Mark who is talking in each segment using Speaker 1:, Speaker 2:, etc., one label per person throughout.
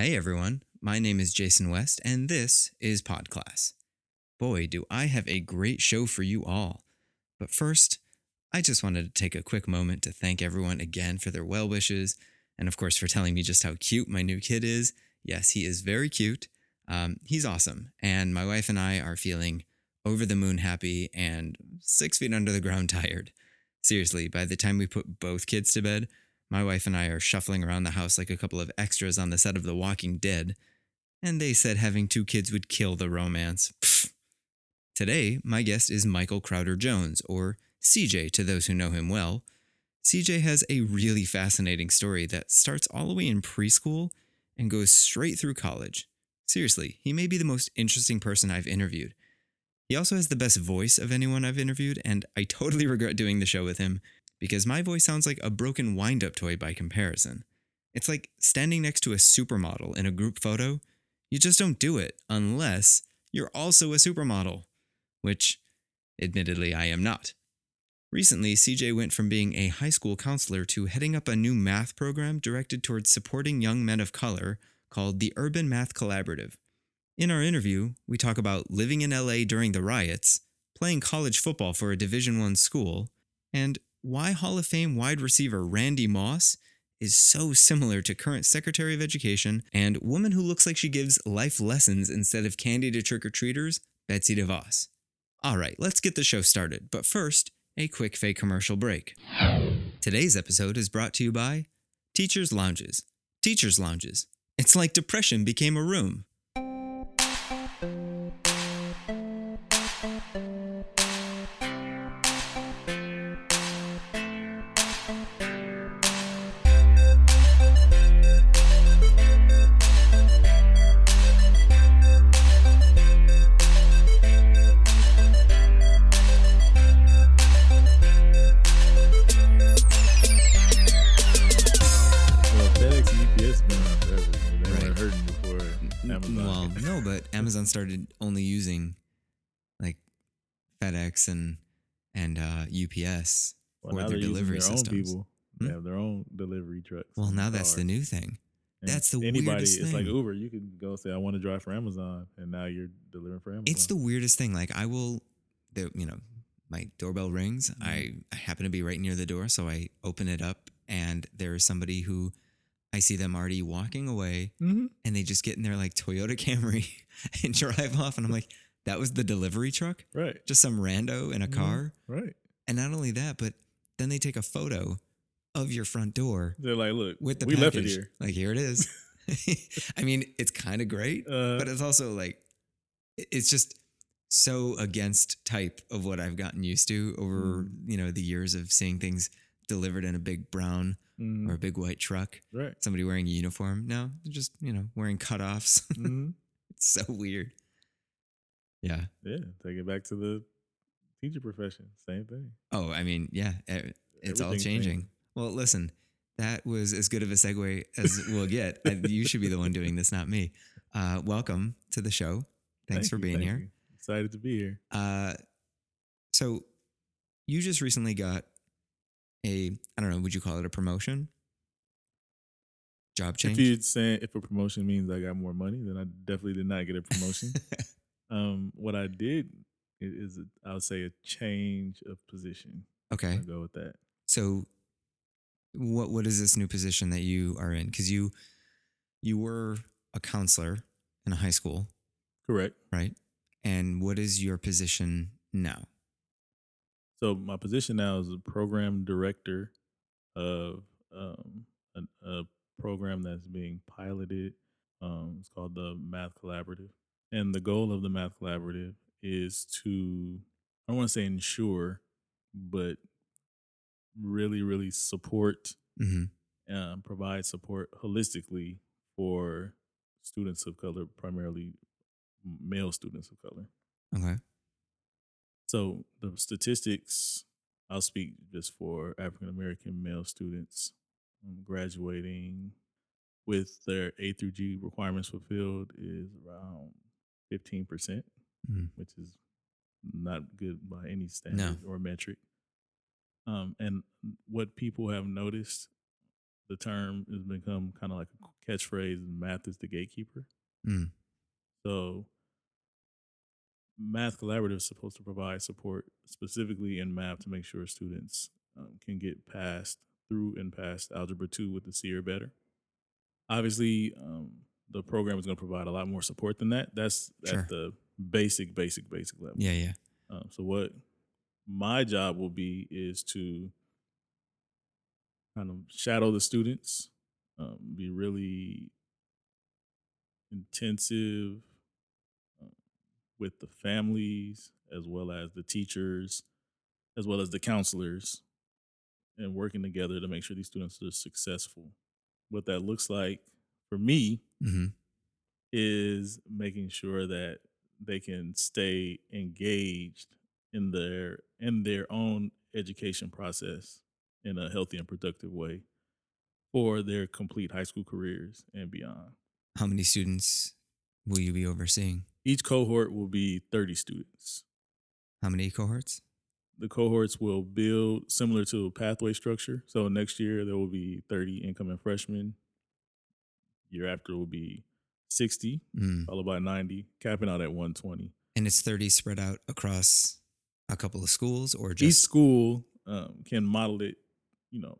Speaker 1: Hey everyone, my name is Jason West, and this is Podclass. Boy, do I have a great show for you all. But first, I just wanted to take a quick moment to thank everyone again for their well wishes, and of course for telling me just how cute my new kid is. Yes, he is very cute. Um, he's awesome, and my wife and I are feeling over the moon happy and six feet under the ground tired. Seriously, by the time we put both kids to bed, my wife and I are shuffling around the house like a couple of extras on the set of The Walking Dead, and they said having two kids would kill the romance. Today, my guest is Michael Crowder Jones, or CJ to those who know him well. CJ has a really fascinating story that starts all the way in preschool and goes straight through college. Seriously, he may be the most interesting person I've interviewed. He also has the best voice of anyone I've interviewed, and I totally regret doing the show with him because my voice sounds like a broken wind up toy by comparison. It's like standing next to a supermodel in a group photo. You just don't do it unless you're also a supermodel, which, admittedly, I am not. Recently, CJ went from being a high school counselor to heading up a new math program directed towards supporting young men of color called the Urban Math Collaborative. In our interview, we talk about living in LA during the riots, playing college football for a Division 1 school, and why Hall of Fame wide receiver Randy Moss is so similar to current Secretary of Education and woman who looks like she gives life lessons instead of candy to trick or treaters, Betsy DeVos. All right, let's get the show started, but first, a quick fake commercial break. Today's episode is brought to you by Teachers Lounges. Teachers Lounges. It's like depression became a room. Started only using like FedEx and and uh, UPS
Speaker 2: Well,
Speaker 1: for their delivery
Speaker 2: their own
Speaker 1: systems.
Speaker 2: people.
Speaker 1: Hmm?
Speaker 2: They have their own delivery trucks.
Speaker 1: Well, now that's the new thing.
Speaker 2: And
Speaker 1: that's the
Speaker 2: anybody.
Speaker 1: weirdest thing.
Speaker 2: It's like. Uber. You can go say, "I want to drive for Amazon," and now you're delivering for Amazon.
Speaker 1: It's the weirdest thing. Like I will, the you know, my doorbell rings.
Speaker 2: Mm-hmm.
Speaker 1: I, I happen to be right near the door, so I open it up, and there is somebody who I see them already walking away,
Speaker 2: hmm
Speaker 1: and they just get in their like Toyota Camry and drive off, and I'm like, that was the delivery truck,
Speaker 2: right,
Speaker 1: just some rando in a
Speaker 2: Mhm.
Speaker 1: car.
Speaker 2: right.
Speaker 1: And not only that, but then they take a photo of your front door
Speaker 2: They're like, "Look,
Speaker 1: with the
Speaker 2: we
Speaker 1: package.
Speaker 2: left it here."
Speaker 1: Like here it is. I mean, it's kind of great,
Speaker 2: Uh,
Speaker 1: but it's also like it's just so against type of what I've gotten used to over
Speaker 2: Mm.
Speaker 1: you know the years of seeing things delivered in a big brown
Speaker 2: mhm,
Speaker 1: or a big white truck.
Speaker 2: right.
Speaker 1: Somebody wearing a uniform. No, they're just you know wearing cutoffs.
Speaker 2: hmm
Speaker 1: it's so weird. Yeah.
Speaker 2: Yeah, take it back to the teacher profession. Same thing.
Speaker 1: Oh, I mean, yeah. e- It's all changing. Well, listen, that was as good of a segue as we'll get. And you should be the one doing this, not me. Uh, welcome to the show. Thanks
Speaker 2: Thank
Speaker 1: for
Speaker 2: you,
Speaker 1: being here.
Speaker 2: you. Excited to be here.
Speaker 1: Uh, so, you just recently got a, I don't know, would you call it a promotion? Job change?
Speaker 2: If you'd saying if a promotion means I got more money, then I definitely did not get a promotion. um, what I did is, a, I would say, a change of position.
Speaker 1: okay.
Speaker 2: I'll go with that.
Speaker 1: So, what what is this new position that you are in? Because you you were a counselor in a high school,
Speaker 2: Correct.
Speaker 1: right? And what is your position now?
Speaker 2: So my position now is a program director of um, a, a program that's being piloted. Um, it's called the Math Collaborative, and the goal of the Math Collaborative is to I don't want to say ensure, but really, really support
Speaker 1: Mm-hmm.
Speaker 2: um, provide support holistically for students of color, primarily male students of color.
Speaker 1: Okay.
Speaker 2: So the statistics, I'll speak just for African American male students um, graduating with their A through G requirements fulfilled is around fifteen percent,
Speaker 1: Mhm.
Speaker 2: which is not good by any standard or metric. Um, and what people have noticed the term has become kind of like a catchphrase. Math is the gatekeeper.
Speaker 1: Mm.
Speaker 2: So, Math Collaborative is supposed to provide support specifically in math to make sure students um, can get past through and past Algebra 2 with the C or better. Obviously, um, the program is going to provide a lot more support than that. That's
Speaker 1: Sure.
Speaker 2: at the basic, basic, basic level.
Speaker 1: Yeah, yeah.
Speaker 2: Um, so what my job will be is to kind of shadow the students, um, be really intensive with the families as well as the teachers, as well as the counselors, and working together to make sure these students are successful. What that looks like for me
Speaker 1: hmm
Speaker 2: is making sure that they can stay engaged in their in their own education process in a healthy and productive way for their complete high school careers and beyond.
Speaker 1: How many students will you be overseeing?
Speaker 2: Each cohort will be 30 students.
Speaker 1: How many cohorts?
Speaker 2: The cohorts will build similar to a pathway structure. So next year there will be 30 incoming freshmen. Year after will be 60,
Speaker 1: Mm.
Speaker 2: followed by 90, capping out at 120.
Speaker 1: And it's 30 spread out across a couple of schools or just each
Speaker 2: school um, can model it, you know,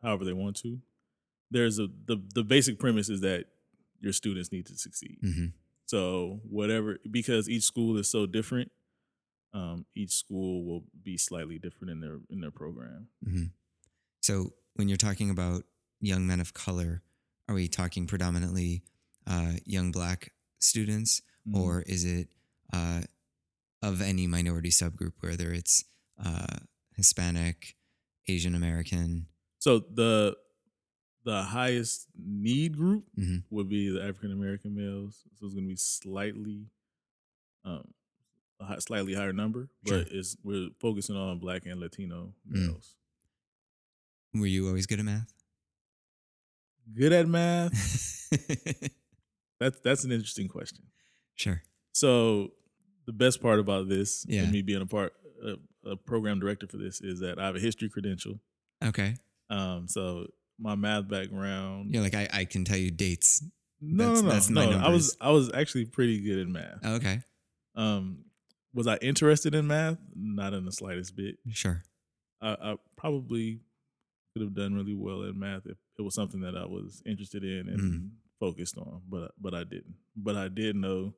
Speaker 2: however they want to. There's a the the basic premise is that your students need to succeed.
Speaker 1: Mhm.
Speaker 2: So whatever, because each school is so different, um, each school will be slightly different in their in their program.
Speaker 1: Mhm. So when you're talking about young men of color, are we talking predominantly uh, young black students,
Speaker 2: Mhm.
Speaker 1: or is it uh, of any minority subgroup, whether it's uh, Hispanic, Asian American?
Speaker 2: so the the highest need group
Speaker 1: Mhm.
Speaker 2: would be the African American males. So it's going to be slightly, um, a slightly higher number, but
Speaker 1: Sure.
Speaker 2: it's we're focusing on Black and Latino
Speaker 1: Mm.
Speaker 2: males.
Speaker 1: Were you always good at math?
Speaker 2: Good at math? That's that's an interesting question.
Speaker 1: sure.
Speaker 2: So the best part about this,
Speaker 1: Yeah.
Speaker 2: and me being a part, a, a program director for this, is that I have a history credential.
Speaker 1: Okay.
Speaker 2: Um, so my math background.
Speaker 1: You're like I, I can tell you dates.
Speaker 2: no,
Speaker 1: that's-
Speaker 2: no, no,
Speaker 1: that's my
Speaker 2: no. I was. I was actually pretty good at math.
Speaker 1: Okay.
Speaker 2: Um, was I interested in math? Not in the slightest bit.
Speaker 1: Sure.
Speaker 2: I, I probably could have done really well in math if it was something that I was interested in and
Speaker 1: Mm.
Speaker 2: focused on, but but I didn't. But I did know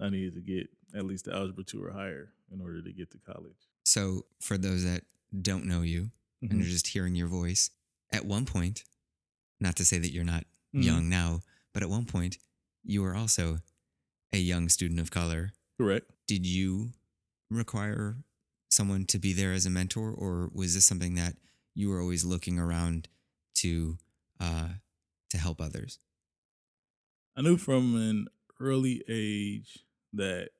Speaker 2: I needed to get at least the algebra two or higher in order to get to college.
Speaker 1: So for those that don't know you and
Speaker 2: Mhm.
Speaker 1: are just hearing your voice, at one point, not to say that you're not
Speaker 2: Mhm.
Speaker 1: young now, but at one point, you were also a young student of color.
Speaker 2: Correct.
Speaker 1: Did you require someone to be there as a mentor, or was this something that you were always looking around to uh, to help others?
Speaker 2: I knew from an early age that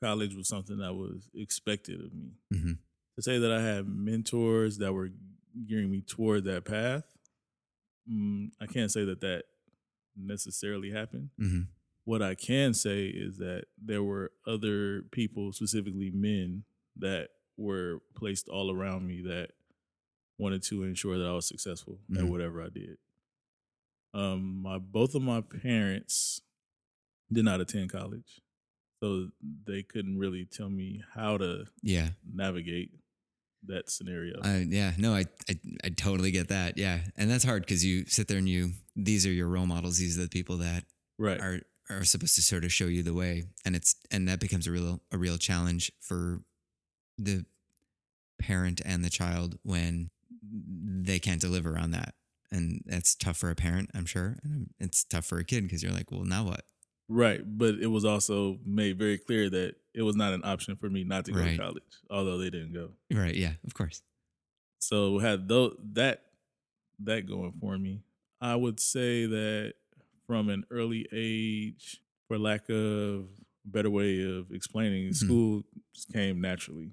Speaker 2: college was something that was expected of me.
Speaker 1: hmm
Speaker 2: To say that I had mentors that were gearing me toward that path, mm, I can't say that that necessarily happened.
Speaker 1: hmm
Speaker 2: What I can say is that there were other people, specifically men, that were placed all around me that wanted to ensure that I was successful at
Speaker 1: Mhm.
Speaker 2: whatever I did. Um, my both of my parents did not attend college, so they couldn't really tell me how to
Speaker 1: Yeah.
Speaker 2: navigate that scenario.
Speaker 1: Uh, yeah, no, I, I I totally get that. Yeah, and that's hard because you sit there and you these are your role models. These are the people that
Speaker 2: right.
Speaker 1: are are supposed to sort of show you the way, and it's and that becomes a real a real challenge for the parent and the child when they can't deliver on that, and that's tough for a parent, I'm sure, and it's tough for a kid because you're like, well, now what?
Speaker 2: Right, but it was also made very clear that it was not an option for me not to go
Speaker 1: Right.
Speaker 2: to college, although they didn't go.
Speaker 1: Right? Yeah, of course.
Speaker 2: So had though that that going for me. I would say that from an early age, for lack of a better way of explaining,
Speaker 1: Mhm.
Speaker 2: school came naturally.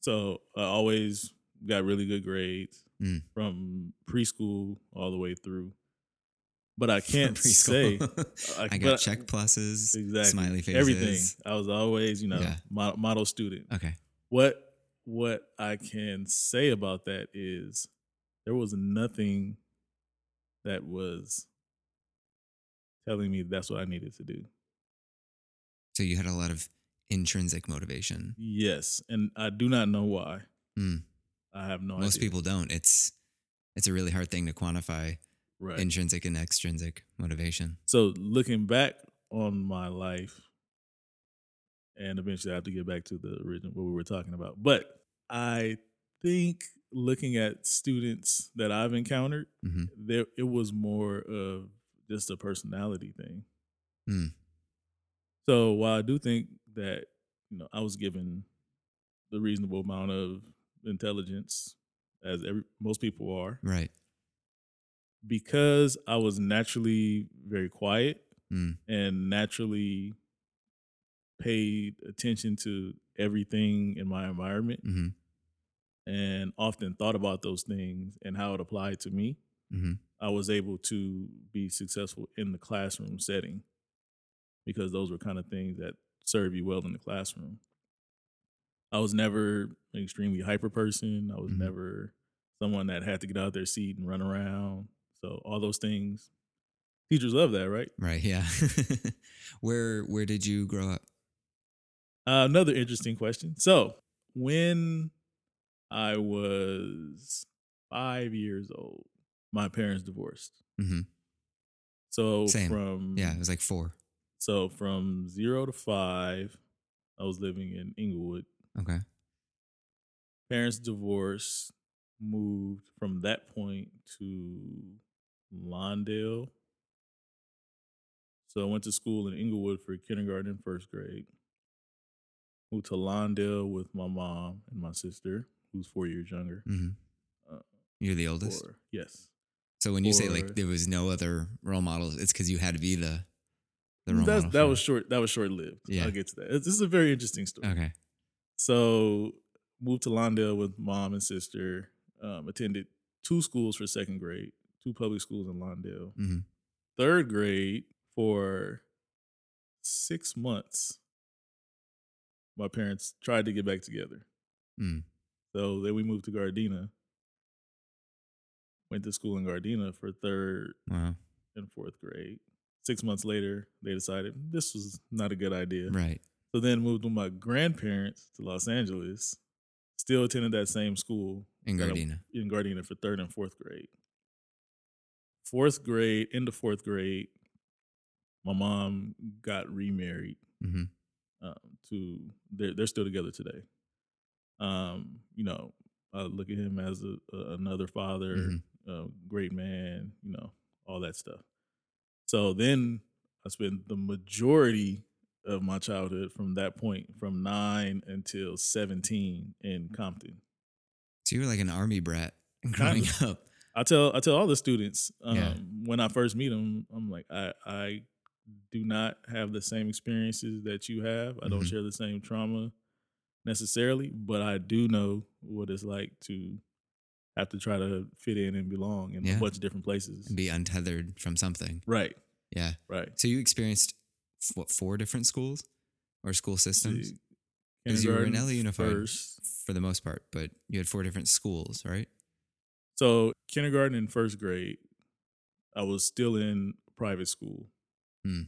Speaker 2: So I always got really good grades
Speaker 1: Mm.
Speaker 2: from preschool all the way through. But I can't say. I-
Speaker 1: I got check pluses,
Speaker 2: exactly
Speaker 1: smiley faces,
Speaker 2: everything. I was always, you know,
Speaker 1: Yeah.
Speaker 2: mo- model student.
Speaker 1: Okay.
Speaker 2: What what I can say about that is there was nothing that was telling me that's what I needed to do.
Speaker 1: So you had a lot of intrinsic motivation.
Speaker 2: Yes, and I do not know why.
Speaker 1: Mm.
Speaker 2: I have no
Speaker 1: Most
Speaker 2: idea.
Speaker 1: people don't. It's it's a really hard thing to quantify
Speaker 2: right.
Speaker 1: intrinsic and extrinsic motivation.
Speaker 2: so looking back on my life, and eventually I have to get back to the original what we were talking about. But I think looking at students that I've encountered,
Speaker 1: hmm
Speaker 2: there it was more of just a personality thing.
Speaker 1: Mm.
Speaker 2: So while I do think that you know I was given the reasonable amount of intelligence, as every most people are,
Speaker 1: Right.
Speaker 2: Because I was naturally very quiet
Speaker 1: Mm.
Speaker 2: and naturally paid attention to everything in my environment
Speaker 1: hmm
Speaker 2: and often thought about those things and how it applied to me,
Speaker 1: hmm
Speaker 2: I was able to be successful in the classroom setting because those were kind of things that serve you well in the classroom. I was never an extremely hyper person. I was
Speaker 1: Mhm.
Speaker 2: never someone that had to get out of their seat and run around. So all those things, teachers love that, right?
Speaker 1: Right. Yeah. where where did you grow up?
Speaker 2: Uh, another interesting question. So when I was five years old, my parents divorced.
Speaker 1: Mm-hmm.
Speaker 2: So
Speaker 1: Same.
Speaker 2: from
Speaker 1: Yeah, it was like four.
Speaker 2: So from zero to five, I was living in Inglewood.
Speaker 1: Okay.
Speaker 2: Parents divorced, moved from that point to Lawndale. So I went to school in Inglewood for kindergarten and first grade. Moved to Lawndale with my mom and my sister, who's four years younger.
Speaker 1: hmm
Speaker 2: Uh,
Speaker 1: You're the oldest.
Speaker 2: For, yes.
Speaker 1: So when you say like there was no other role models, it's because you had to be the the role
Speaker 2: That's,
Speaker 1: model.
Speaker 2: that was short. That was short lived.
Speaker 1: Yeah.
Speaker 2: I'll get to that. This is a very interesting story.
Speaker 1: okay.
Speaker 2: So moved to Lawndale with mom and sister. Um, attended two schools for second grade, two public schools in Lawndale.
Speaker 1: hmm
Speaker 2: Third grade for six months. My parents tried to get back together.
Speaker 1: Mm.
Speaker 2: So then we moved to Gardena. Went to school in Gardena for third
Speaker 1: Wow.
Speaker 2: and fourth grade. Six months later, they decided this was not a good idea.
Speaker 1: Right.
Speaker 2: So then moved with my grandparents to Los Angeles. Still attended that same school
Speaker 1: In Gardena.
Speaker 2: in Gardena for third and fourth grade. Fourth grade, into fourth grade, my mom got remarried
Speaker 1: hmm
Speaker 2: um, to they're they're still together today. Um, you know, I look at him as a, a, another father,
Speaker 1: Mhm.
Speaker 2: a great man, you know, all that stuff. So then I spent the majority of my childhood from that point, from nine until seventeen in Compton.
Speaker 1: So you were like an army brat growing up.
Speaker 2: I tell I tell all the students um,
Speaker 1: Yeah.
Speaker 2: when I first meet them, I'm like, I I do not have the same experiences that you have. I don't
Speaker 1: Mhm.
Speaker 2: share the same trauma necessarily, but I do know what it's like to have to try to fit in and belong in
Speaker 1: Yeah.
Speaker 2: a bunch of different places.
Speaker 1: and be untethered from something.
Speaker 2: Right,
Speaker 1: Yeah.
Speaker 2: right.
Speaker 1: So you experienced what four different schools or school systems? Because you were in LA Unified
Speaker 2: first.
Speaker 1: for the most part, but you had four different schools, right?
Speaker 2: So kindergarten and first grade, I was still in private school.
Speaker 1: Hmm.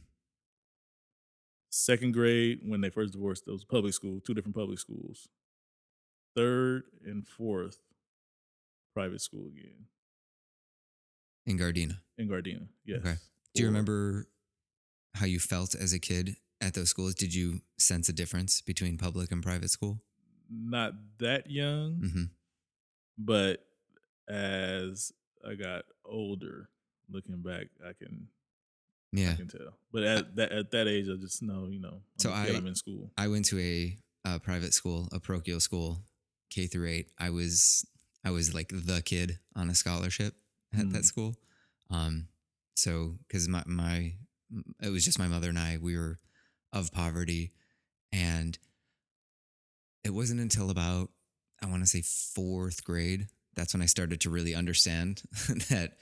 Speaker 2: Second grade, when they first divorced, those public school, two different public schools. Third and fourth, private school again
Speaker 1: In Gardena.
Speaker 2: in Gardena. Yes.
Speaker 1: Okay. Do you remember how you felt as a kid at those schools? Did you sense a difference between public and private school?
Speaker 2: Not that young,
Speaker 1: hmm
Speaker 2: but as I got older, looking back, I can
Speaker 1: yeah, I
Speaker 2: can tell. But at that at that age, I just know, you know, I'm
Speaker 1: So I-
Speaker 2: I'm in school.
Speaker 1: I went to a, a private school, a parochial school, K through eight. I was I was like the kid on a scholarship at that
Speaker 2: Mm.
Speaker 1: school. Um, so because my my it was just my mother and I. We were of poverty, and it wasn't until about I want to say fourth grade that's when I started to really understand that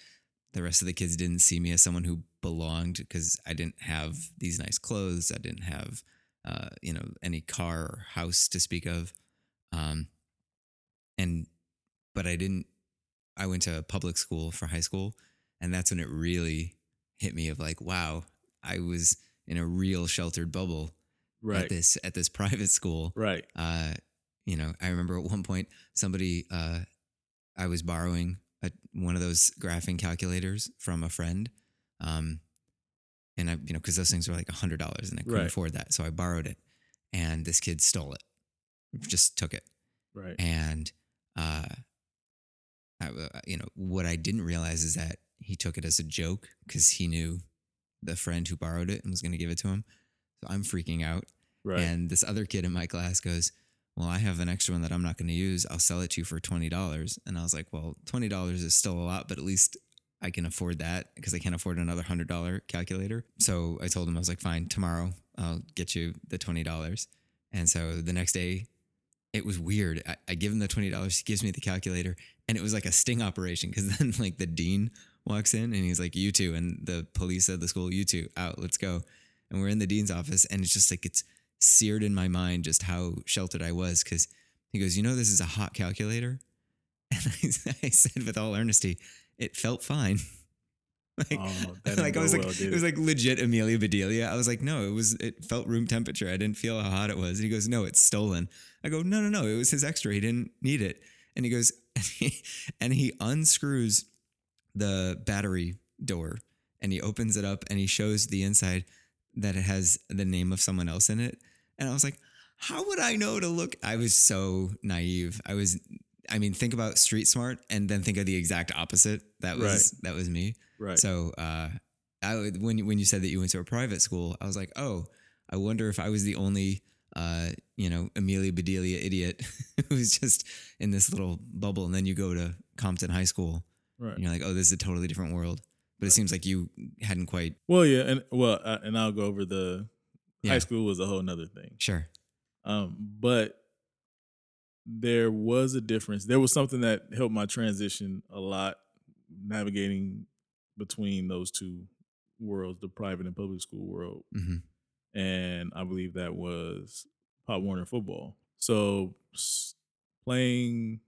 Speaker 1: the rest of the kids didn't see me as someone who belonged because I didn't have these nice clothes. I didn't have uh, you know, any car or house to speak of. Um, and, but I didn't, I went to public school for high school and that's when it really hit me of like, wow, I was in a real sheltered bubble
Speaker 2: right,
Speaker 1: at this at this private school.
Speaker 2: right,
Speaker 1: Uh, you know, I remember at one point somebody uh, I was borrowing a, one of those graphing calculators from a friend, um, and I you know because those things were like a hundred dollars and I couldn't
Speaker 2: Right.
Speaker 1: afford that, so I borrowed it, and this kid stole it, just took it,
Speaker 2: right,
Speaker 1: and uh, I, uh, you know what I didn't realize is that he took it as a joke because he knew the friend who borrowed it and was going to give it to him. So I'm freaking out.
Speaker 2: right,
Speaker 1: And this other kid in my class goes, Well, I have an extra one that I'm not going to use. I'll sell it to you for $20. And I was like, Well, $20 is still a lot, but at least I can afford that because I can't afford another $100 calculator. So I told him, I was like, Fine, tomorrow I'll get you the $20. And so the next day, it was weird. I, I give him the $20. He gives me the calculator. And it was like a sting operation because then, like, the dean walks in and he's like, You two. And the police at the school, You two, out, let's go. And we're in the dean's office. And it's just like, it's, seared in my mind just how sheltered I was because he goes, You know, this is a hot calculator. And I, I said with all earnesty, It felt fine. like,
Speaker 2: Oh,
Speaker 1: like I was like, it was like legit Amelia Bedelia. I was like, no, it was, it felt room temperature. I didn't feel how hot it was. And he goes, no, it's stolen. I go, no, no, no, it was his extra. He didn't need it. And he goes, and he, and he unscrews the battery door and he opens it up and he shows the inside that it has the name of someone else in it. And I was like, how would I know to look? I was so naive. I was, I mean, think about street smart and then think of the exact opposite. That was, that was me.
Speaker 2: right,
Speaker 1: So, uh, I would, when, when you said that you went to a private school, I was like, oh, I wonder if I was the only, uh, you know, Amelia Bedelia idiot who was just in this little bubble. And then you go to Compton High School
Speaker 2: right.
Speaker 1: and you're like, oh, this is a totally different world. But it seems like you hadn't quite,
Speaker 2: Well, yeah, and well, uh, and I'll go over the
Speaker 1: Yeah.
Speaker 2: high school was a whole nother thing.
Speaker 1: sure.
Speaker 2: Um, but there was a difference. There was something that helped my transition a lot, navigating between those two worlds, the private and public school world.
Speaker 1: hmm
Speaker 2: And I believe that was Pop Warner football. So playing,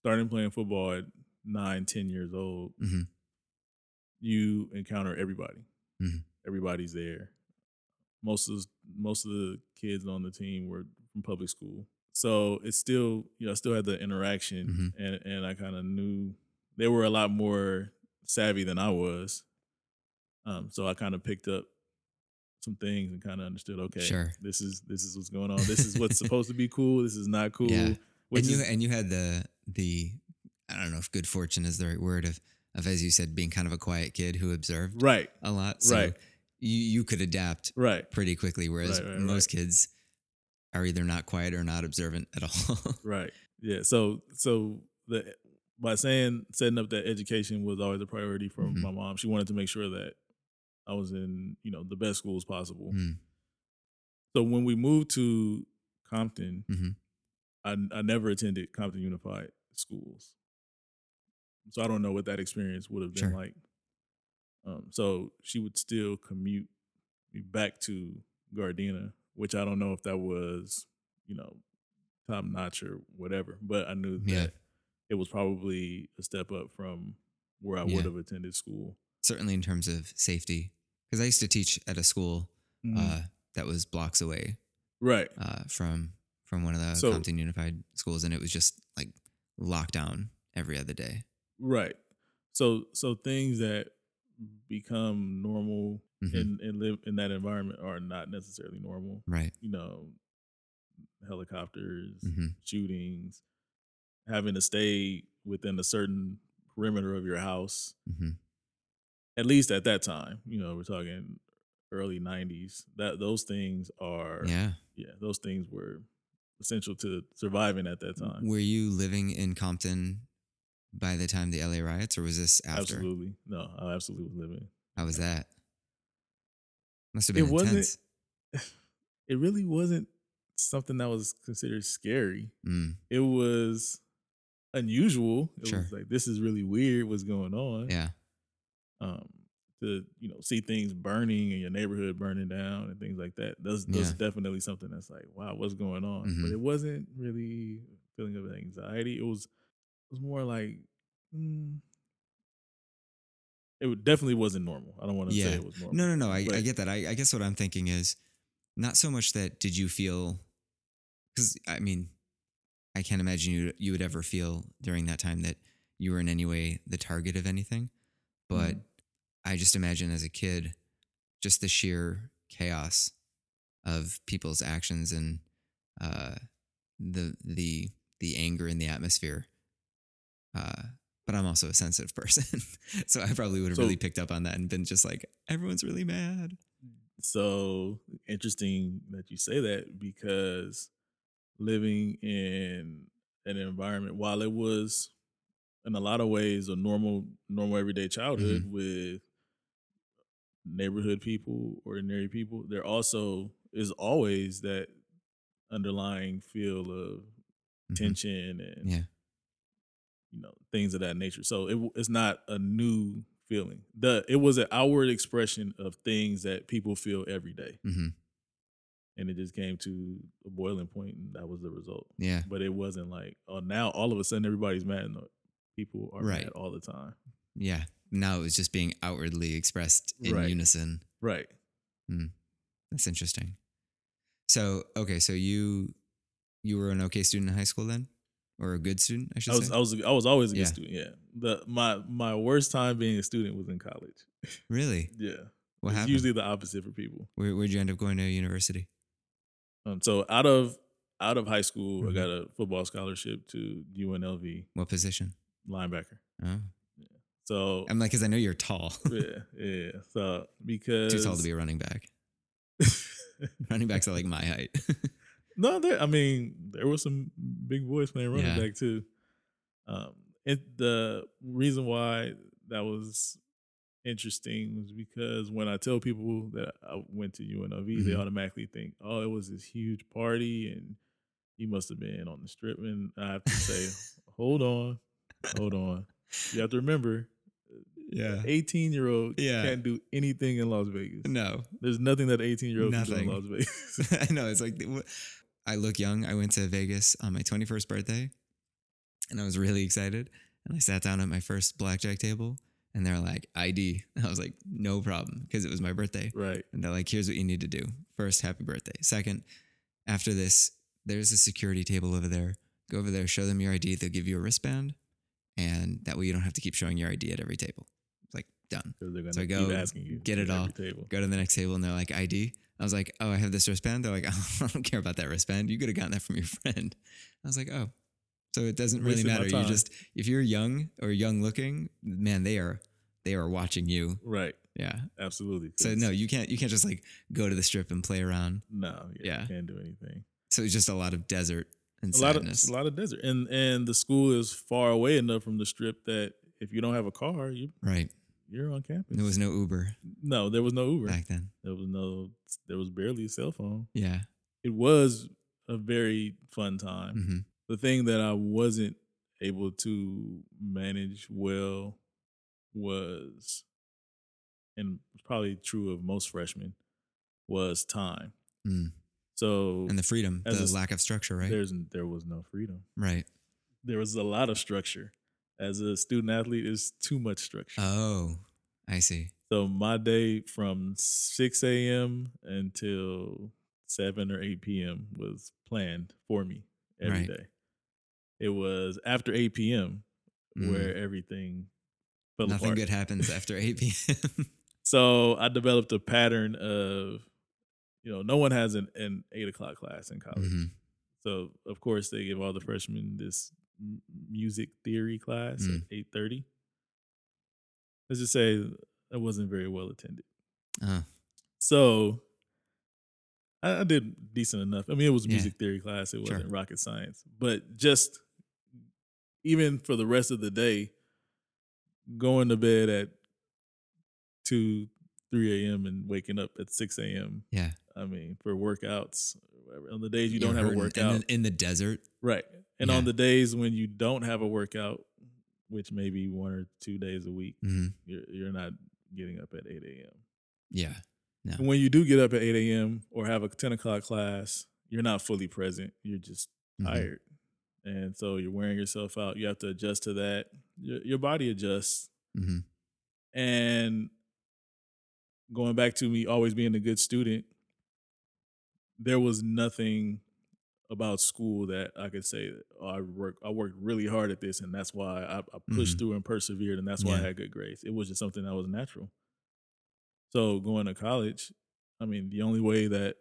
Speaker 2: starting playing football at nine, ten years old,
Speaker 1: hmm
Speaker 2: you encounter everybody.
Speaker 1: Mhm.
Speaker 2: Everybody's there. Most of most of the kids on the team were from public school, so it's still you know I still had the interaction,
Speaker 1: Mhm.
Speaker 2: and and I kind of knew they were a lot more savvy than I was. Um, so I kind of picked up some things and kind of understood. Okay,
Speaker 1: Sure.
Speaker 2: this is this is what's going on. This is what's supposed to be cool. This is not cool.
Speaker 1: Yeah. And you
Speaker 2: is,
Speaker 1: and you had the the I don't know if good fortune is the right word of of as you said being kind of a quiet kid who observed
Speaker 2: right,
Speaker 1: a lot. So
Speaker 2: Right.
Speaker 1: You you could adapt
Speaker 2: right,
Speaker 1: pretty quickly, whereas
Speaker 2: Right, right,
Speaker 1: most kids are either not quiet or not observant at all.
Speaker 2: Right. Yeah. So so the by saying setting up that education was always a priority for
Speaker 1: Mhm.
Speaker 2: my mom. She wanted to make sure that I was in you know the best schools possible.
Speaker 1: Mm.
Speaker 2: So when we moved to Compton,
Speaker 1: Mhm.
Speaker 2: I I never attended Compton Unified schools, so I don't know what that experience would have been
Speaker 1: Sure.
Speaker 2: like. Um, so she would still commute me back to Gardena, which I don't know if that was you know top notch or whatever, but I knew
Speaker 1: Yeah.
Speaker 2: that it was probably a step up from where I
Speaker 1: Yeah.
Speaker 2: would have attended school.
Speaker 1: Certainly in terms of safety, because I used to teach at a school
Speaker 2: Mhm.
Speaker 1: uh, that was blocks away
Speaker 2: right.
Speaker 1: uh, from from one of the
Speaker 2: So-
Speaker 1: Compton Unified schools, and it was just like lockdown every other day.
Speaker 2: Right. So so things that become normal
Speaker 1: Mhm.
Speaker 2: and, and live in that environment are not necessarily normal.
Speaker 1: Right.
Speaker 2: You know, helicopters,
Speaker 1: hmm
Speaker 2: shootings, having to stay within a certain perimeter of your house.
Speaker 1: hmm
Speaker 2: At least at that time, you know, we're talking early '90s. That those things are,
Speaker 1: Yeah.
Speaker 2: yeah, those things were essential to surviving at that time.
Speaker 1: Were you living in Compton by the time the LA riots, or was this after?
Speaker 2: Absolutely, no, I absolutely was living.
Speaker 1: How was that? Must have
Speaker 2: It
Speaker 1: been
Speaker 2: wasn't-
Speaker 1: intense.
Speaker 2: it really wasn't something that was considered scary.
Speaker 1: Mm,
Speaker 2: It was unusual. It
Speaker 1: Sure.
Speaker 2: was like this is really weird. What's going on?
Speaker 1: yeah.
Speaker 2: Um, to you know see things burning in your neighborhood burning down and things like that. That's, those
Speaker 1: Yeah.
Speaker 2: definitely something that's like wow, what's going on?
Speaker 1: Mhm.
Speaker 2: But it wasn't really feeling of anxiety. It was it was more like. Mm, it definitely wasn't normal. I don't want to
Speaker 1: Yeah.
Speaker 2: say it was normal.
Speaker 1: No, no, no. I, I get that. I, I guess what I'm thinking is not so much that did you feel, because I mean, I can't imagine you you would ever feel during that time that you were in any way the target of anything. But
Speaker 2: Mhm.
Speaker 1: I just imagine as a kid, just the sheer chaos of people's actions and uh, the the the anger in the atmosphere. Uh, but I'm also a sensitive person, so I probably would have
Speaker 2: So-
Speaker 1: really picked up on that and been just like, everyone's really mad.
Speaker 2: So interesting that you say that because living in an environment, while it was in a lot of ways a normal, normal everyday childhood
Speaker 1: Mm-hmm.
Speaker 2: with neighborhood people, ordinary people, there also is always that underlying feel of
Speaker 1: Mhm.
Speaker 2: tension and
Speaker 1: Yeah.
Speaker 2: You know things of that nature. So it, it's not a new feeling. The it was an outward expression of things that people feel every day,
Speaker 1: hmm
Speaker 2: and it just came to a boiling point, and that was the result.
Speaker 1: Yeah.
Speaker 2: But it wasn't like oh now all of a sudden everybody's mad. No, people are
Speaker 1: Right.
Speaker 2: mad all the time.
Speaker 1: Yeah. Now it was just being outwardly expressed in
Speaker 2: Right.
Speaker 1: unison.
Speaker 2: Right.
Speaker 1: That's interesting. So, okay, so you you were an okay student in high school then? Or a good student, I should
Speaker 2: I was
Speaker 1: say?
Speaker 2: I was I was always a good
Speaker 1: Yeah.
Speaker 2: student. Yeah. The my my worst time being a student was in college.
Speaker 1: really?
Speaker 2: Yeah.
Speaker 1: What
Speaker 2: it's
Speaker 1: happened?
Speaker 2: usually the opposite for people.
Speaker 1: Where, where'd you end up going to university?
Speaker 2: Um, so out of out of high school, I
Speaker 1: Mhm.
Speaker 2: got a football scholarship to UNLV
Speaker 1: What position?
Speaker 2: linebacker.
Speaker 1: Oh.
Speaker 2: So
Speaker 1: I'm like, because I know you're tall.
Speaker 2: yeah, yeah. So because
Speaker 1: Too tall to be a running back. running backs are like my height.
Speaker 2: No, there. I mean, there were some big boys playing running
Speaker 1: Yeah.
Speaker 2: back too. Um, it, the reason why that was interesting was because when I tell people that I went to UNLV, they
Speaker 1: Mhm.
Speaker 2: automatically think, "Oh, it was this huge party, and you must have been on the strip." And I have to say, "Hold on, hold on. You have to remember,
Speaker 1: yeah.
Speaker 2: eighteen year old
Speaker 1: Yeah.
Speaker 2: can't do anything in Las Vegas.
Speaker 1: No.
Speaker 2: There's nothing that eighteen year old can do in Las Vegas."
Speaker 1: I know. It's like, I look young. I went to Vegas on my 21st birthday and I was really excited. And I sat down at my first blackjack table and they're like, ID. I was like, no problem because it was my birthday.
Speaker 2: right.
Speaker 1: And they're like, here's what you need to do. First, happy birthday. Second, after this, there's a security table over there. Go over there, show them your ID. They'll give you a wristband. And that way you don't have to keep showing your ID at every table. It's like, done.
Speaker 2: Gonna
Speaker 1: So I go,
Speaker 2: asking you.
Speaker 1: get it all,
Speaker 2: Table.
Speaker 1: Go to the next table and they're like, ID. I was like, oh, I have this wristband. They're like, oh, I don't care about that wristband. You could have gotten that from your friend. I was like, oh. So it doesn't really matter. You just, if you're young or young looking, man, they are, they are watching you.
Speaker 2: Right.
Speaker 1: Yeah.
Speaker 2: Absolutely.
Speaker 1: So no, you can't, you can't just like go to the strip and play around.
Speaker 2: No. Yeah.
Speaker 1: Yeah.
Speaker 2: You can't do anything.
Speaker 1: So it's just a lot of desert and
Speaker 2: A lot of
Speaker 1: sadness.
Speaker 2: a lot of desert, and and the school is far away enough from the strip that if you don't have a car, you
Speaker 1: right.
Speaker 2: You're on campus.
Speaker 1: There was no Uber
Speaker 2: no, there was no Uber.
Speaker 1: back then.
Speaker 2: There was no. There was barely a cell phone.
Speaker 1: Yeah.
Speaker 2: It was a very fun time.
Speaker 1: hmm
Speaker 2: The thing that I wasn't able to manage well was, and probably true of most freshmen, was time.
Speaker 1: Mm.
Speaker 2: So
Speaker 1: And the freedom,
Speaker 2: As a
Speaker 1: the lack of structure, right?
Speaker 2: there's there was no freedom.
Speaker 1: Right.
Speaker 2: There was a lot of structure. As a student athlete, is too much structure.
Speaker 1: Oh, I see.
Speaker 2: so my day from six a.m. until seven or eight p.m. was planned for me every day.
Speaker 1: Right.
Speaker 2: It was after eight p.m.
Speaker 1: Mm.
Speaker 2: where everything fell
Speaker 1: Nothing
Speaker 2: apart.
Speaker 1: good happens after 8 p.m.
Speaker 2: So I developed a pattern of, you know, no one has an, an eight o'clock class in college.
Speaker 1: Mhm.
Speaker 2: So of course they give all the freshmen this music theory class
Speaker 1: Mm.
Speaker 2: at eight thirty. Let's just say it wasn't very well attended.
Speaker 1: Oh,
Speaker 2: So I, I did decent enough. I mean, it was a
Speaker 1: Yeah.
Speaker 2: music theory class. It wasn't rocket science, but just even for the rest of the day, going to bed at two, three a.m. and waking up at six a.m.
Speaker 1: yeah.
Speaker 2: I mean, for workouts, on the days you
Speaker 1: You're
Speaker 2: don't have a workout,
Speaker 1: And then in the desert.
Speaker 2: right? And
Speaker 1: Yeah.
Speaker 2: on the days when you don't have a workout, which may be one or two days a week,
Speaker 1: hmm
Speaker 2: you're you're not getting up at eight a.m.
Speaker 1: Yeah.
Speaker 2: And when you do get up at 8 a.m. or have a 10 o'clock class, you're not fully present. You're just
Speaker 1: Mhm.
Speaker 2: tired. And so you're wearing yourself out. You have to adjust to that. Your, your body adjusts.
Speaker 1: hmm
Speaker 2: And going back to me always being a good student, there was nothing about school that I could say oh, I work I worked really hard at this and that's why I, I pushed
Speaker 1: Mhm.
Speaker 2: through and persevered and that's why I had good grades. It was just something that was natural. So going to college, I mean, the only way that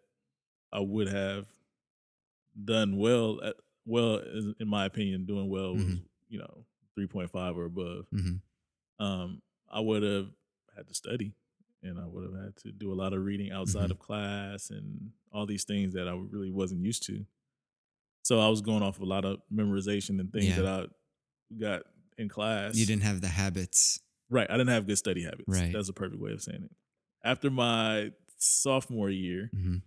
Speaker 2: I would have done well at well in my opinion, doing well was,
Speaker 1: Mhm.
Speaker 2: you know, three point five or above.
Speaker 1: hmm
Speaker 2: Um, I would have had to study and I would have had to do a lot of reading outside
Speaker 1: Mhm.
Speaker 2: of class and all these things that I really wasn't used to. So I was going off a lot of memorization and things
Speaker 1: Yeah.
Speaker 2: that I got in class.
Speaker 1: You didn't have the habits.
Speaker 2: right. I didn't have good study habits.
Speaker 1: Right.
Speaker 2: That's a perfect way of saying it. After my sophomore year,
Speaker 1: hmm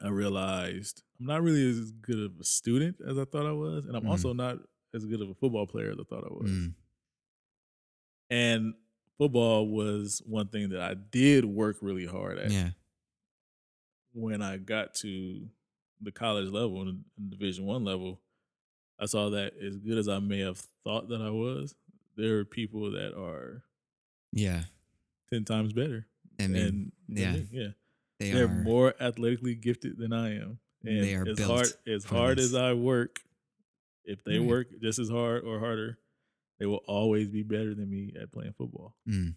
Speaker 2: I realized I'm not really as good of a student as I thought I was, and I'm
Speaker 1: Mhm.
Speaker 2: also not as good of a football player as I thought I was.
Speaker 1: Mm.
Speaker 2: And football was one thing that I did work really hard at.
Speaker 1: Yeah.
Speaker 2: When I got to the college level and Division One level, I saw that as good as I may have thought that I was, there are people that are
Speaker 1: Yeah.
Speaker 2: ten times better.
Speaker 1: I mean,
Speaker 2: and
Speaker 1: yeah.
Speaker 2: me. yeah.
Speaker 1: they
Speaker 2: They're
Speaker 1: are.
Speaker 2: more athletically gifted than I am. And
Speaker 1: They are
Speaker 2: as
Speaker 1: built
Speaker 2: hard as hard
Speaker 1: this.
Speaker 2: as I work, if they
Speaker 1: Right.
Speaker 2: work just as hard or harder, they will always be better than me at playing football.
Speaker 1: Mm.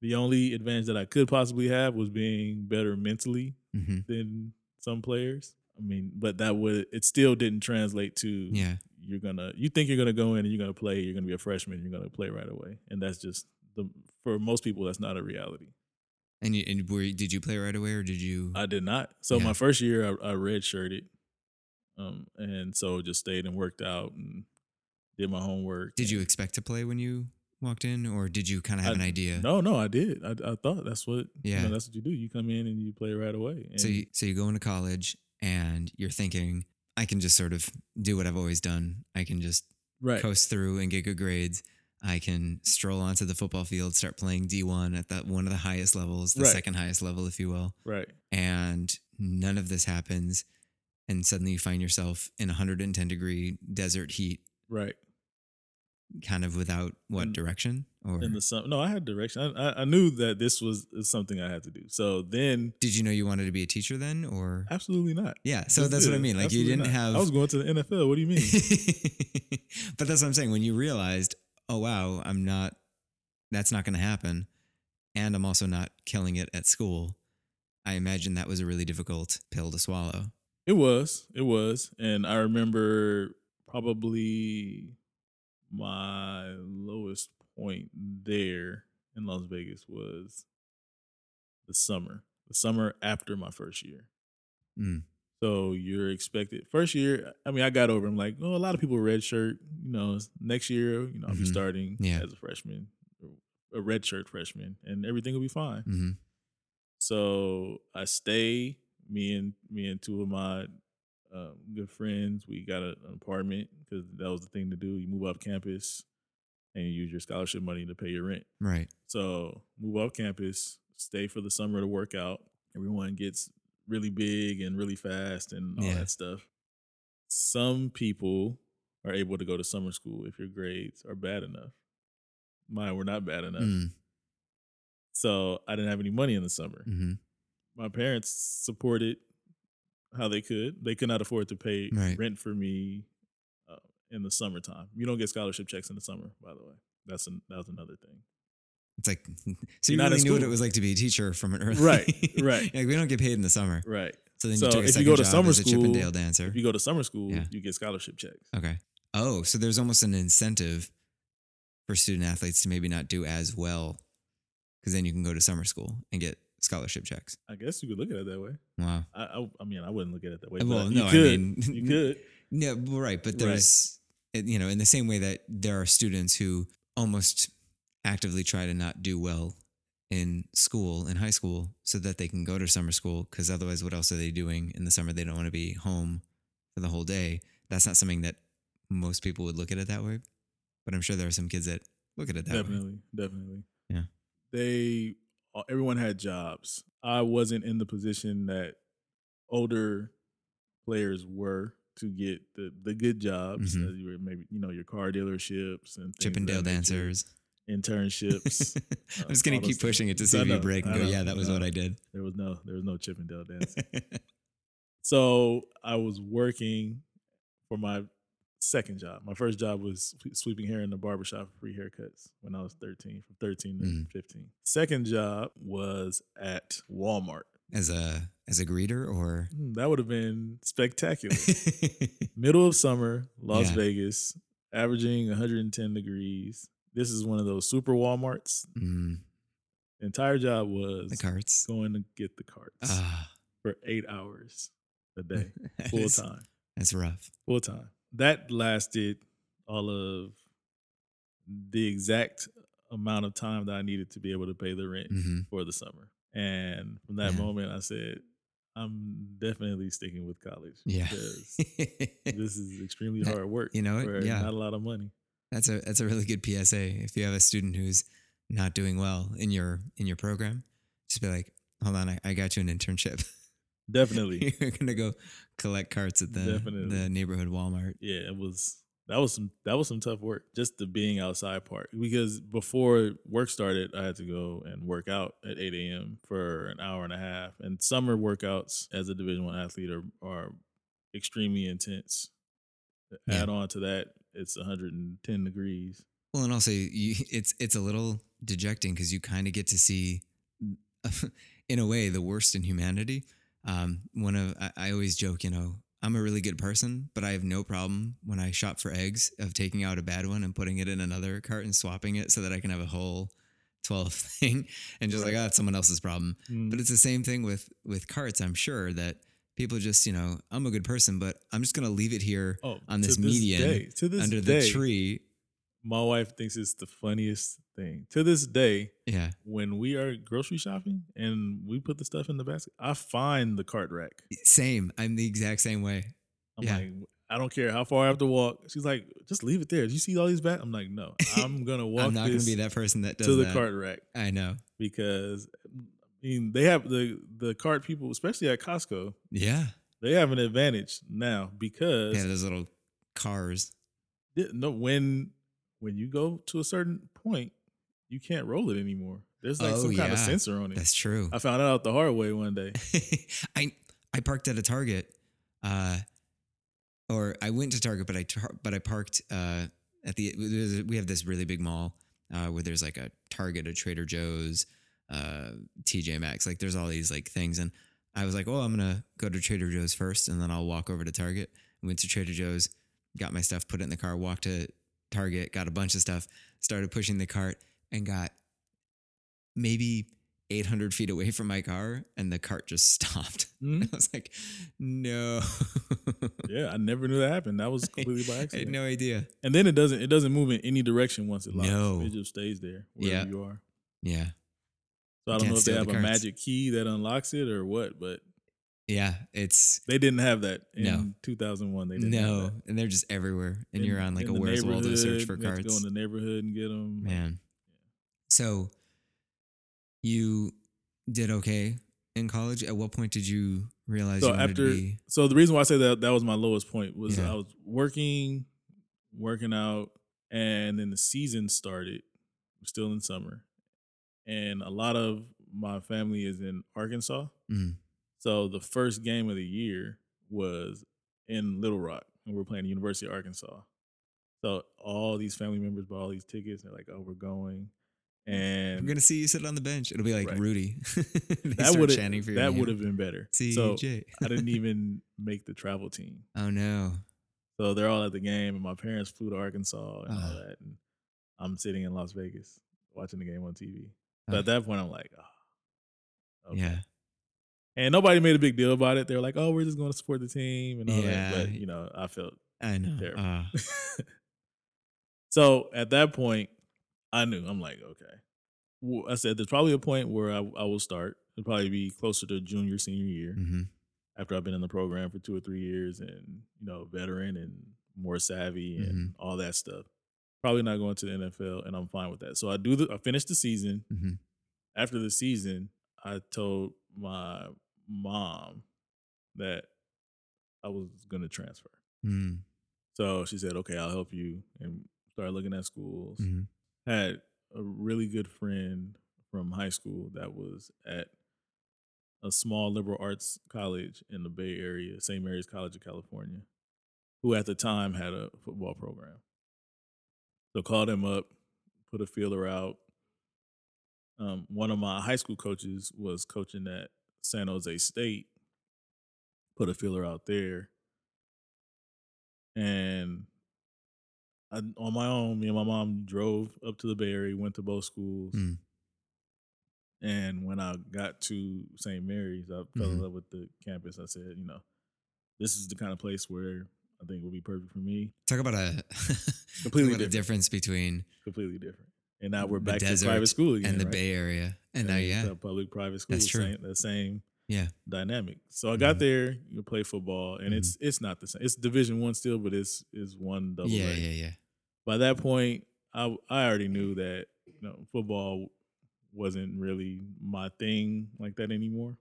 Speaker 2: The only advantage that I could possibly have was being better mentally
Speaker 1: hmm
Speaker 2: than some players. I mean, but that would it still didn't translate to
Speaker 1: Yeah.
Speaker 2: you're gonna you think you're gonna go in and you're gonna play, you're gonna be a freshman, you're gonna play right away. And that's just the for most people that's not a reality.
Speaker 1: And you, and were did you play right away or did you?
Speaker 2: I did not. So
Speaker 1: Yeah.
Speaker 2: my first year, I, I redshirted, um, and so just stayed and worked out and did my homework.
Speaker 1: did you expect to play when you walked in, or did you kind of have
Speaker 2: I-
Speaker 1: an idea?
Speaker 2: No, no, I did. I, I thought that's what. you
Speaker 1: Yeah.
Speaker 2: know, that's what you do. You come in and you play right away. And
Speaker 1: So you, so you go into college and you're thinking, I can just sort of do what I've always done. I can just
Speaker 2: right,
Speaker 1: coast through and get good grades. I can stroll onto the football field, start playing D1 at that one of the highest levels, the
Speaker 2: Right.
Speaker 1: second highest level, if you will.
Speaker 2: right,
Speaker 1: And none of this happens. And suddenly you find yourself in 110 degree desert heat,
Speaker 2: right.
Speaker 1: kind of without what
Speaker 2: In-
Speaker 1: direction? Or
Speaker 2: In the summer, no, I had direction. I, I, I knew that this was something I had to do. So then,
Speaker 1: did you know you wanted to be a teacher then? Or
Speaker 2: absolutely not.
Speaker 1: yeah, so that's what I mean. Like you didn't
Speaker 2: not.
Speaker 1: have
Speaker 2: I was going to the NFL. What do you mean?
Speaker 1: but that's what I'm saying. When you realized, oh wow, I'm not. That's not going to happen, and I'm also not killing it at school. I imagine that was a really difficult pill to swallow.
Speaker 2: It was. It was. And I remember probably my lowest point there in Las Vegas was the summer. The summer after my first year.
Speaker 1: Mm.
Speaker 2: So you're expected first year. I mean, I got over. I'm like, oh, a lot of people red shirt. You know, next year, you know, I'll be
Speaker 1: Mhm.
Speaker 2: starting
Speaker 1: Yeah.
Speaker 2: as a freshman, a red shirt freshman, and everything will be fine.
Speaker 1: hmm
Speaker 2: So I stay. Me and me and two of my um, good friends. We got a, an apartment because that was the thing to do. You move off campus and you use your scholarship money to pay your rent.
Speaker 1: Right.
Speaker 2: So move off campus, stay for the summer to work out. Everyone gets really big and really fast and all
Speaker 1: Yeah.
Speaker 2: that stuff. Some people are able to go to summer school if your grades are bad enough. Mine were not bad enough.
Speaker 1: Mm.
Speaker 2: So I didn't have any money in the summer.
Speaker 1: hmm
Speaker 2: My parents supported how they could. They could not afford to pay
Speaker 1: Right.
Speaker 2: rent for me uh, in the summertime. You don't get scholarship checks in the summer, by the way. That's an, that was another thing.
Speaker 1: It's like so you really knew what it was like to be a teacher from an early
Speaker 2: Right, right.
Speaker 1: like we don't get paid in the summer,
Speaker 2: Right.
Speaker 1: so then
Speaker 2: So
Speaker 1: you took a
Speaker 2: if you go to summer school,
Speaker 1: Chippendale dancer.
Speaker 2: If you go to summer school,
Speaker 1: Yeah.
Speaker 2: you get scholarship checks.
Speaker 1: Okay. Oh, so there's almost an incentive for student athletes to maybe not do as well because then you can go to summer school and get scholarship checks.
Speaker 2: I guess you could look at it that way.
Speaker 1: Wow.
Speaker 2: I, I, I mean, I wouldn't look at it that way.
Speaker 1: Well, no,
Speaker 2: you
Speaker 1: I mean-
Speaker 2: you could.
Speaker 1: Yeah, well, right. But there's, it- you know, in the same way that there are students who almost actively try to not do well in school, in high school, so that they can go to summer school because otherwise, what else are they doing in the summer? They don't want to be home for the whole day. That's not something that most people would look at it that way. But I'm sure there are some kids that look at it that way.
Speaker 2: Definitely, definitely.
Speaker 1: Yeah.
Speaker 2: They everyone had jobs. I wasn't in the position that older players were to get the the good jobs.
Speaker 1: Mhm.
Speaker 2: Uh, you were maybe you know your car dealerships and
Speaker 1: Chippendale dancers.
Speaker 2: internships.
Speaker 1: I'm just gonna keep pushing
Speaker 2: things.
Speaker 1: it to see if you break and go, yeah, that was what. I did.
Speaker 2: There was no there was no Chippendale dance. so I was working for my second job. My first job was sweeping hair in the barbershop for free haircuts when I was 13, from 13 to
Speaker 1: Mm.
Speaker 2: 15. Second job was at Walmart.
Speaker 1: as a as a greeter or
Speaker 2: Hmm, That would have been spectacular. Middle of summer, Las
Speaker 1: Yeah.
Speaker 2: Vegas, averaging 110 degrees. This is one of those super Walmarts.
Speaker 1: Mm,
Speaker 2: entire job was
Speaker 1: the carts.
Speaker 2: going to get the carts
Speaker 1: Ah,
Speaker 2: for eight hours a day, full time.
Speaker 1: That's rough.
Speaker 2: Full time. That lasted all of the exact amount of time that I needed to be able to pay the rent
Speaker 1: hmm
Speaker 2: for the summer. And from that moment, I said, I'm definitely sticking with college.
Speaker 1: Yeah.
Speaker 2: Because this is extremely hard work.
Speaker 1: you know
Speaker 2: for
Speaker 1: Yeah.
Speaker 2: Not a lot of money.
Speaker 1: That's a that's a really good PSA. If you have a student who's not doing well in your in your program, just be like, hold on, I, I got you an internship.
Speaker 2: Definitely.
Speaker 1: You're gonna go collect carts at the
Speaker 2: Definitely.
Speaker 1: the neighborhood Walmart.
Speaker 2: yeah, it was that was some that was some tough work. Just the being outside part. Because before work started, I had to go and work out at 8 a.m. for an hour and a half. And summer workouts as a division one athlete are are extremely intense.
Speaker 1: Yeah.
Speaker 2: Add on to that, it's 110 degrees.
Speaker 1: Well, and also you, it's it's a little dejecting because you kind of get to see, in a way, the worst in humanity. Um, one of I, I always joke, you know, I'm a really good person, but I have no problem when I shop for eggs of taking out a bad one and putting it in another cart and swapping it so that I can have a whole twelve thing and just like, oh, it's someone else's problem.
Speaker 2: Mm.
Speaker 1: But it's the same thing with with carts. I'm sure that people just, you know, I'm a good person, but I'm just gonna leave it here
Speaker 2: oh,
Speaker 1: on this
Speaker 2: to
Speaker 1: median
Speaker 2: day, to
Speaker 1: under
Speaker 2: day,
Speaker 1: the tree.
Speaker 2: My wife thinks it's the funniest thing. To this day,
Speaker 1: Yeah.
Speaker 2: when we are grocery shopping and we put the stuff in the basket, I find the cart rack.
Speaker 1: Same. I'm the exact same way.
Speaker 2: I'm
Speaker 1: Yeah.
Speaker 2: like, I don't care how far I have to walk. She's like, just leave it there. Do you see all these bags? I'm like, no, I'm gonna walk
Speaker 1: I'm not gonna be that person that does
Speaker 2: to the
Speaker 1: that.
Speaker 2: cart rack
Speaker 1: I know.
Speaker 2: because I mean they have the the cart people, especially at Costco,
Speaker 1: Yeah.
Speaker 2: they have an advantage now because
Speaker 1: Yeah, those little cars.
Speaker 2: No when when you go to a certain point, you can't roll it anymore. There's like
Speaker 1: Oh,
Speaker 2: some kind of sensor on it.
Speaker 1: That's true.
Speaker 2: I found out the hard way one day.
Speaker 1: I I parked at a Target, uh, or I went to Target, but I tar- but I parked uh, at the we have this really big mall uh, where there's like a Target, a Trader Joe's, uh, TJ Maxx, like there's all these like things, and I was like, oh, I'm gonna go to Trader Joe's first, and then I'll walk over to Target. Went to Trader Joe's, got my stuff, put it in the car, walked to Target, got a bunch of stuff, started pushing the cart, and got maybe 800 feet away from my car, and the cart just stopped.
Speaker 2: Mhm.
Speaker 1: I was like, no.
Speaker 2: Yeah, I never knew that happened. That was completely by
Speaker 1: I had
Speaker 2: accident.
Speaker 1: no idea.
Speaker 2: And then it doesn't it doesn't move in any direction once it locks.
Speaker 1: No.
Speaker 2: It just stays there wherever you are.
Speaker 1: Yeah.
Speaker 2: So I don't know if they have
Speaker 1: the
Speaker 2: a magic key that unlocks it or what, but
Speaker 1: Yeah. It's
Speaker 2: they didn't have that in
Speaker 1: No.
Speaker 2: 2001. They didn't have
Speaker 1: no, and they're just everywhere. And
Speaker 2: In-
Speaker 1: you're on like a Where's Waldo search for
Speaker 2: you have to
Speaker 1: cards.
Speaker 2: Go in the neighborhood and get them.
Speaker 1: Man. So you did okay in college. At what point did you realize
Speaker 2: So after,
Speaker 1: to be?
Speaker 2: so the reason why I say that that was my lowest point was
Speaker 1: Yeah.
Speaker 2: I was working, working out, and then the season started. Still in summer, and a lot of my family is in Arkansas.
Speaker 1: Mm.
Speaker 2: So the first game of the year was in Little Rock, and we're playing the University of Arkansas. So all these family members bought all these tickets. And They're like, "Oh, we're going,"
Speaker 1: I'm
Speaker 2: and
Speaker 1: gonna see you sit on the bench. It'll be like
Speaker 2: Right.
Speaker 1: Rudy.
Speaker 2: That would
Speaker 1: chanting for your
Speaker 2: that would have been better.
Speaker 1: CJ.
Speaker 2: So I didn't even make the travel team.
Speaker 1: oh no.
Speaker 2: So they're all at the game, and my parents flew to Arkansas and all that, and I'm sitting in Las Vegas watching the game on TV. So
Speaker 1: Ah.
Speaker 2: at that point, I'm like, oh, okay.
Speaker 1: Yeah.
Speaker 2: And nobody made a big deal about it. They were like, "Oh, we're just going to support the team and all
Speaker 1: Yeah.
Speaker 2: that." But you know, I felt
Speaker 1: I know.
Speaker 2: Terrible.
Speaker 1: Ah.
Speaker 2: so at that point, I knew. I'm like, okay. Well, I said there's probably a point where I, I will start. It'll probably be closer to junior, senior year
Speaker 1: Mhm.
Speaker 2: after I've been in the program for two or three years and you know, veteran and more savvy and
Speaker 1: Mm-hmm.
Speaker 2: all that stuff. Probably not going to the NFL, and I'm fine with that. So I do the. I finished the season.
Speaker 1: Mhm.
Speaker 2: After the season, I told my mom that I was going to transfer.
Speaker 1: Mm.
Speaker 2: So she said, "Okay, I'll help you," and started looking at schools.
Speaker 1: Mhm.
Speaker 2: Had a really good friend from high school that was at a small liberal arts college in the Bay Area, St. Mary's College of California, who at the time had a football program. So called him up, put a feeler out. Um, one of my high school coaches was coaching at San Jose State, put a feeler out there. And I, on my own, me and my mom drove up to the Bay Area, went to both schools.
Speaker 1: Mm.
Speaker 2: And when I got to St. Mary's, I fell in love with the campus. I said, you know, this is the kind of place where I think would be perfect for me.
Speaker 1: Talk about a
Speaker 2: Completely
Speaker 1: about
Speaker 2: different.
Speaker 1: difference between
Speaker 2: Completely different. And now we're back to private school again.
Speaker 1: and the
Speaker 2: right?
Speaker 1: Bay Area. And now, yeah,
Speaker 2: the public private school,
Speaker 1: That's true.
Speaker 2: Same, the same
Speaker 1: yeah,
Speaker 2: dynamic. So I got
Speaker 1: Mhm.
Speaker 2: there, you play football, and
Speaker 1: Mhm.
Speaker 2: it's it's not the same. It's Division One still, but it's it's one double.
Speaker 1: yeah,
Speaker 2: A.
Speaker 1: yeah, yeah.
Speaker 2: By that point, I I already knew that you know football wasn't really my thing like that anymore.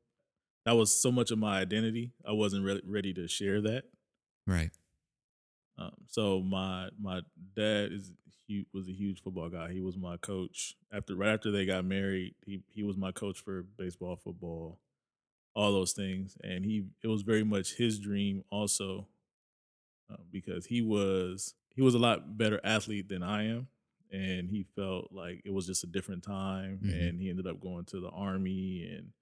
Speaker 2: That was so much of my identity. I wasn't really ready to share that.
Speaker 1: Right.
Speaker 2: Um, so my my dad is he was a huge football guy. He was my coach after right after they got married. He he was my coach for baseball, football, all those things, and he it was very much his dream also uh, because he was he was a lot better athlete than I am, and he felt like it was just a different time,
Speaker 1: Mhm.
Speaker 2: and he ended up going to the army and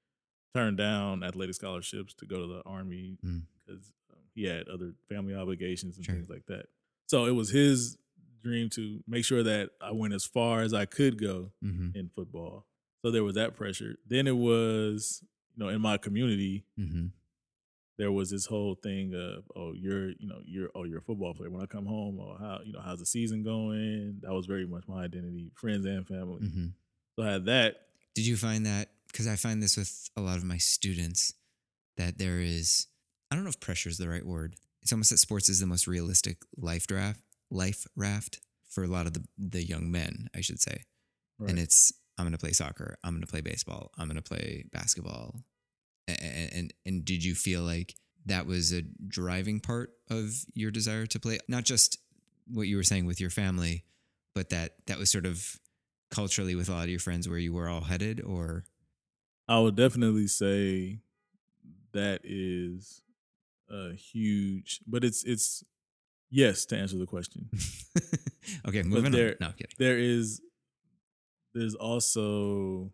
Speaker 2: turned down athletic scholarships to go to the army
Speaker 1: Mm.
Speaker 2: because um, he had other family obligations and
Speaker 1: Sure.
Speaker 2: things like that. So it was his dream to make sure that I went as far as I could go
Speaker 1: Mm-hmm.
Speaker 2: in football. So there was that pressure. Then it was, you know, in my community,
Speaker 1: Mm-hmm.
Speaker 2: there was this whole thing of, oh, you're, you know, you're, oh, you're a football player. When I come home, oh, how, you know, how's the season going? That was very much my identity, friends and family.
Speaker 1: Mm-hmm.
Speaker 2: So I had that.
Speaker 1: Did you find that? Because I find this with a lot of my students that there is, I don't know if pressure is the right word. It's almost that sports is the most realistic life draft, life raft for a lot of the, the young men, I should say.
Speaker 2: Right.
Speaker 1: And it's, I'm going to play soccer. I'm going to play baseball. I'm going to play basketball. And, and, and did you feel like that was a driving part of your desire to play? Not just what you were saying with your family, but that that was sort of culturally with a lot of your friends where you were all headed or
Speaker 2: I would definitely say that is a huge, but it's it's yes to answer the question.
Speaker 1: okay moving
Speaker 2: there-
Speaker 1: on no kidding
Speaker 2: There is there's also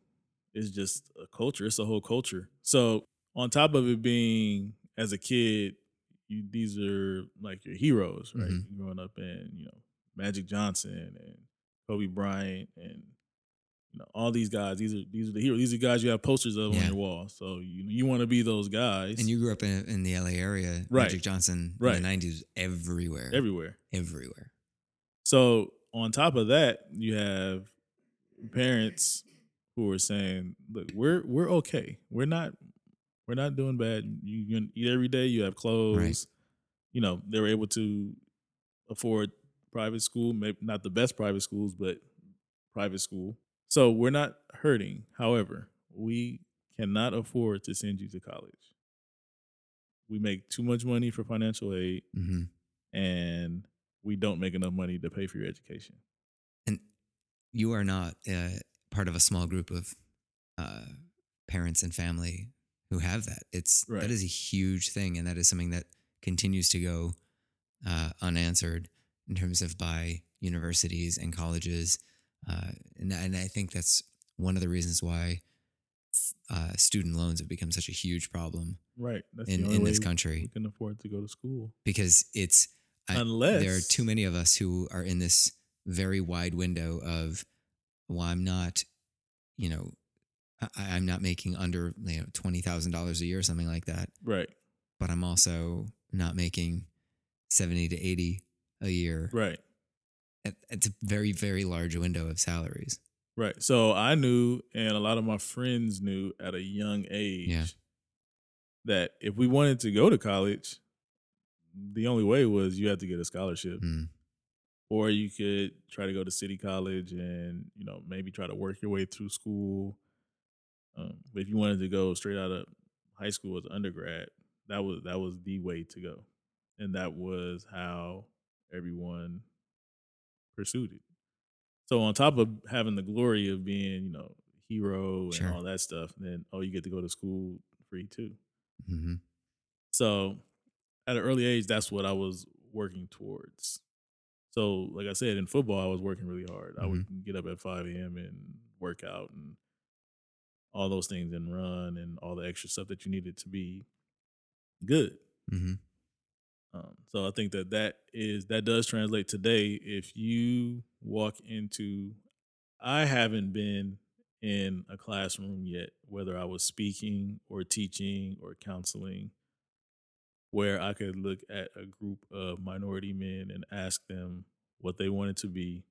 Speaker 2: it's just a culture. It's a whole culture. So on top of it being as a kid, you these are like your heroes, right?
Speaker 1: Mhm.
Speaker 2: Growing up in you know Magic Johnson and Kobe Bryant and you know all these guys. These are these are the heroes. These are guys you have posters of
Speaker 1: Yeah.
Speaker 2: on your wall. So you you want to be those guys.
Speaker 1: and you grew up in, in the LA area
Speaker 2: Right.
Speaker 1: Magic Johnson
Speaker 2: Right.
Speaker 1: in the 90s everywhere
Speaker 2: everywhere.
Speaker 1: everywhere
Speaker 2: So on top of that, you have parents who are saying, "Look, we're we're okay. We're not we're not doing bad. You, you eat every day. You have clothes. You know, they were able to afford private school. Maybe not the best private schools, but private school. So we're not hurting. However, we cannot afford to send you to college. We make too much money for financial aid,
Speaker 1: hmm
Speaker 2: and we don't make enough money to pay for your education."
Speaker 1: and you are not uh, part of a small group of uh, parents and family who have that it's
Speaker 2: Right.
Speaker 1: that is a huge thing and that is something that continues to go uh, unanswered in terms of by universities and colleges uh, and, and i think that's one of the reasons why uh, student loans have become such a huge problem
Speaker 2: Right. That's
Speaker 1: in, in this country
Speaker 2: we can afford to go to school.
Speaker 1: because it's I-
Speaker 2: Unless
Speaker 1: there are too many of us who are in this very wide window of well i'm not you know I, i'm not making under you know $20000 a year or something like that
Speaker 2: Right.
Speaker 1: but i'm also not making 70 to 80 a year
Speaker 2: Right.
Speaker 1: It- it's a very very large window of salaries
Speaker 2: Right. So I knew, and a lot of my friends knew at a young age
Speaker 1: Yeah.
Speaker 2: that if we wanted to go to college, the only way was you had to get a scholarship,
Speaker 1: Mm,
Speaker 2: or you could try to go to city college and you know maybe try to work your way through school. Um, but if you wanted to go straight out of high school as undergrad, that was that was the way to go, and that was how everyone pursued it. So on top of having the glory of being, you know, hero and
Speaker 1: Sure.
Speaker 2: all that stuff, then oh, you get to go to school free too.
Speaker 1: hmm
Speaker 2: So at an early age, that's what I was working towards. So, like I said, in football, I was working really hard. I would get up at 5 a.m. and work out and all those things and run and all the extra stuff that you needed to be good.
Speaker 1: hmm
Speaker 2: Um, so I think that that is that does translate today. If you walk into, I haven't been in a classroom yet, whether I was speaking or teaching or counseling, where I could look at a group of minority men and ask them what they wanted to be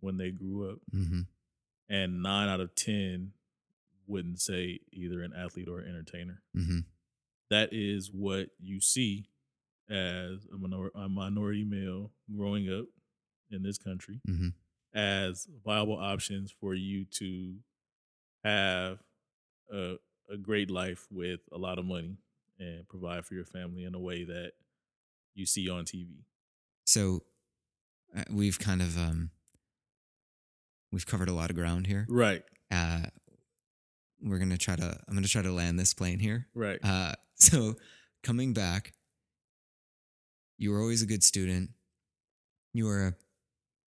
Speaker 2: when they grew up,
Speaker 1: hmm
Speaker 2: and nine out of ten wouldn't say either an athlete or an entertainer.
Speaker 1: hmm
Speaker 2: That is what you see as a, minor- a minority male growing up in this country
Speaker 1: hmm
Speaker 2: as viable options for you to have a, a great life with a lot of money and provide for your family in a way that you see on TV.
Speaker 1: So uh, we've kind of um, we've covered a lot of ground here.
Speaker 2: Right,
Speaker 1: Uh, we're gonna try to. I'm gonna try to land this plane here.
Speaker 2: right,
Speaker 1: Uh, so coming back, you were always a good student. You were a,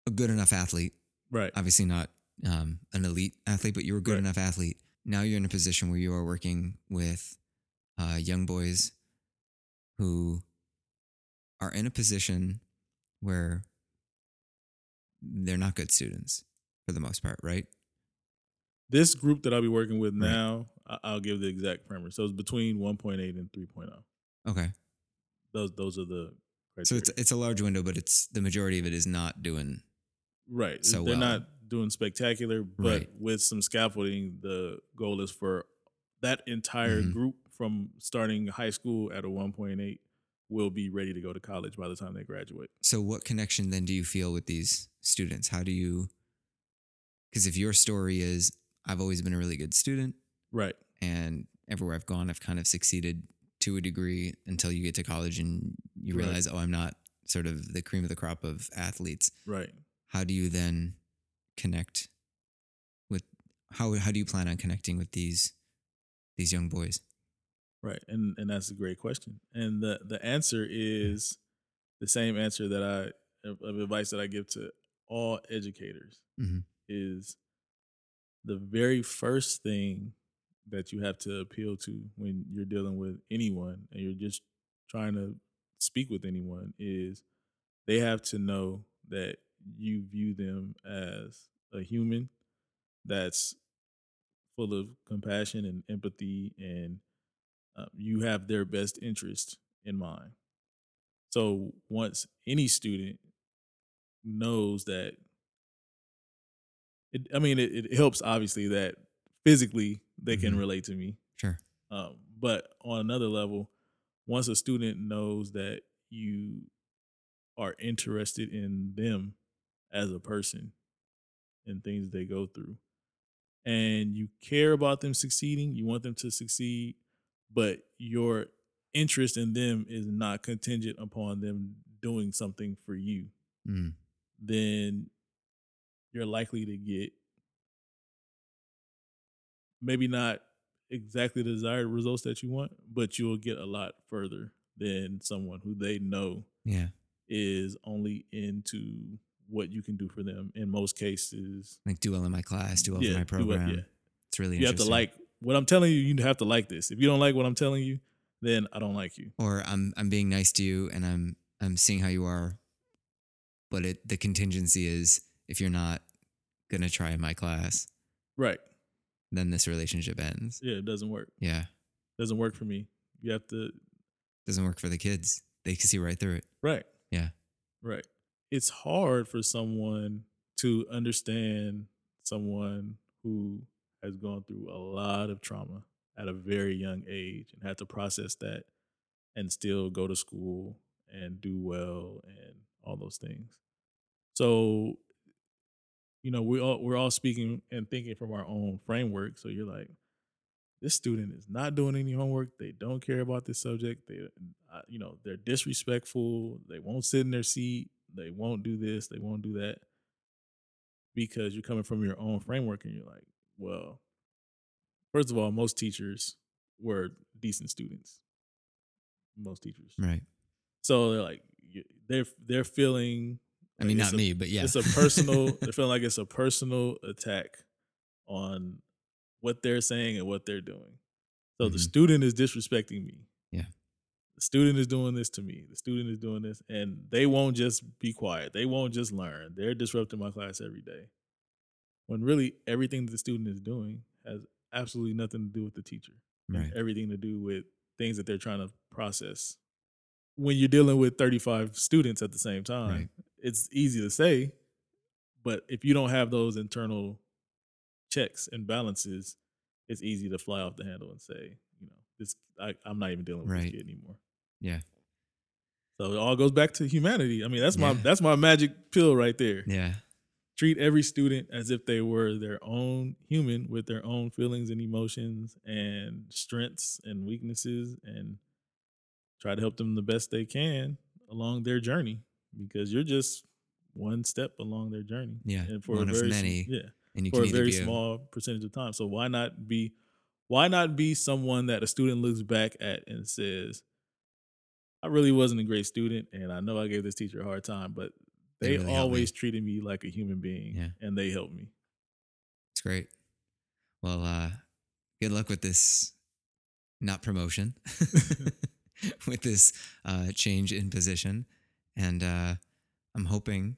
Speaker 1: a good enough athlete.
Speaker 2: right,
Speaker 1: Obviously not um, an elite athlete, but you were a good
Speaker 2: Right.
Speaker 1: enough athlete. Now you're in a position where you are working with uh, young boys who are in a position where they're not good students for the most part, right?
Speaker 2: This group that I'll be working with
Speaker 1: Right.
Speaker 2: now, I'll give the exact parameters. So it's between 1.8 and 3.0.
Speaker 1: Okay.
Speaker 2: Those those are the criteria.
Speaker 1: So it's it's a large window, but it's the majority of it is not doing
Speaker 2: right.
Speaker 1: so
Speaker 2: They're
Speaker 1: well.
Speaker 2: not doing spectacular, but
Speaker 1: Right.
Speaker 2: with some scaffolding, the goal is for that entire
Speaker 1: Mhm.
Speaker 2: group from starting high school at a 1.8 will be ready to go to college by the time they graduate.
Speaker 1: So, what connection then do you feel with these students? How do you? Because if your story is, I've always been a really good student,
Speaker 2: Right.
Speaker 1: and everywhere I've gone, I've kind of succeeded to a degree until you get to college and you
Speaker 2: Right.
Speaker 1: realize, oh, I'm not sort of the cream of the crop of athletes.
Speaker 2: Right.
Speaker 1: How do you then connect with? How how do you plan on connecting with these these young boys?
Speaker 2: Right. And and that's a great question. And the the answer is the same answer that I of, advice that I give to all educators
Speaker 1: Mhm.
Speaker 2: is the very first thing that you have to appeal to when you're dealing with anyone and you're just trying to speak with anyone is they have to know that you view them as a human that's full of compassion and empathy and um, you have their best interest in mind. So once any student knows that, it, I mean, it, it helps obviously that physically they can
Speaker 1: Mhm.
Speaker 2: relate to me.
Speaker 1: Sure.
Speaker 2: Um, but on another level, once a student knows that you are interested in them as a person and things they go through, and you care about them succeeding, you want them to succeed, but your interest in them is not contingent upon them doing something for you,
Speaker 1: Mm.
Speaker 2: then you're likely to get maybe not exactly the desired results that you want, but you'll get a lot further than someone who they know
Speaker 1: Yeah.
Speaker 2: is only into what you can do for them. In most cases,
Speaker 1: Like do well in my class, do well
Speaker 2: yeah,
Speaker 1: in my program.
Speaker 2: yeah.
Speaker 1: It's really
Speaker 2: You have to like what I'm telling you. You have to like this. If you don't like what I'm telling you, then I don't like you.
Speaker 1: or I'm I'm being nice to you and I'm I'm seeing how you are, but it the contingency is if you're not gonna try in my class,
Speaker 2: Right?
Speaker 1: Then this relationship ends.
Speaker 2: Yeah, it doesn't work.
Speaker 1: Yeah,
Speaker 2: doesn't work for me. You have to
Speaker 1: doesn't work for the kids. They can see right through it.
Speaker 2: right.
Speaker 1: Yeah.
Speaker 2: Right. It's hard for someone to understand someone who has gone through a lot of trauma at a very young age and had to process that and still go to school and do well and all those things. So, you know, we all we're all speaking and thinking from our own framework. So you're like, this student is not doing any homework. They don't care about this subject. They, uh, you know, they're disrespectful. They won't sit in their seat. They won't do this. They won't do that. because you're coming from your own framework and you're like, well, first of all, most teachers were decent students. Most teachers,
Speaker 1: Right.
Speaker 2: so they're like they're they're feeling.
Speaker 1: I mean, not
Speaker 2: a-
Speaker 1: me, but yeah.
Speaker 2: It's a personal. they're feeling like it's a personal attack on what they're saying and what they're doing. So the
Speaker 1: Mhm.
Speaker 2: student is disrespecting me.
Speaker 1: Yeah.
Speaker 2: The student is doing this to me. The student is doing this, and they won't just be quiet. They won't just learn. They're disrupting my class every day. When really everything that the student is doing has absolutely nothing to do with the teacher.
Speaker 1: right.
Speaker 2: Everything to do with things that they're trying to process. When you're dealing with 35 students at the same time,
Speaker 1: Right.
Speaker 2: It's easy to say, but if you don't have those internal checks and balances, it's easy to fly off the handle and say, you know, this I, I'm not even dealing with
Speaker 1: Right.
Speaker 2: this kid anymore.
Speaker 1: Yeah.
Speaker 2: So it all goes back to humanity. I mean, that's my that's my magic pill right there.
Speaker 1: Yeah.
Speaker 2: Treat every student as if they were their own human with their own feelings and emotions and strengths and weaknesses and try to help them the best they can along their journey because you're just one step along their journey.
Speaker 1: Yeah,
Speaker 2: And for
Speaker 1: one
Speaker 2: a very
Speaker 1: many,
Speaker 2: yeah
Speaker 1: And you
Speaker 2: for
Speaker 1: can
Speaker 2: a very
Speaker 1: be a-
Speaker 2: small percentage of time. So why not be why not be someone that a student looks back at and says, I really wasn't a great student and I know I gave this teacher a hard time, but
Speaker 1: They
Speaker 2: they,
Speaker 1: really helped me."
Speaker 2: always treated me like a human being
Speaker 1: Yeah.
Speaker 2: and they helped me.
Speaker 1: It's great. Well, uh, good luck with this not promotion, with this uh, change in position. And uh, I'm hoping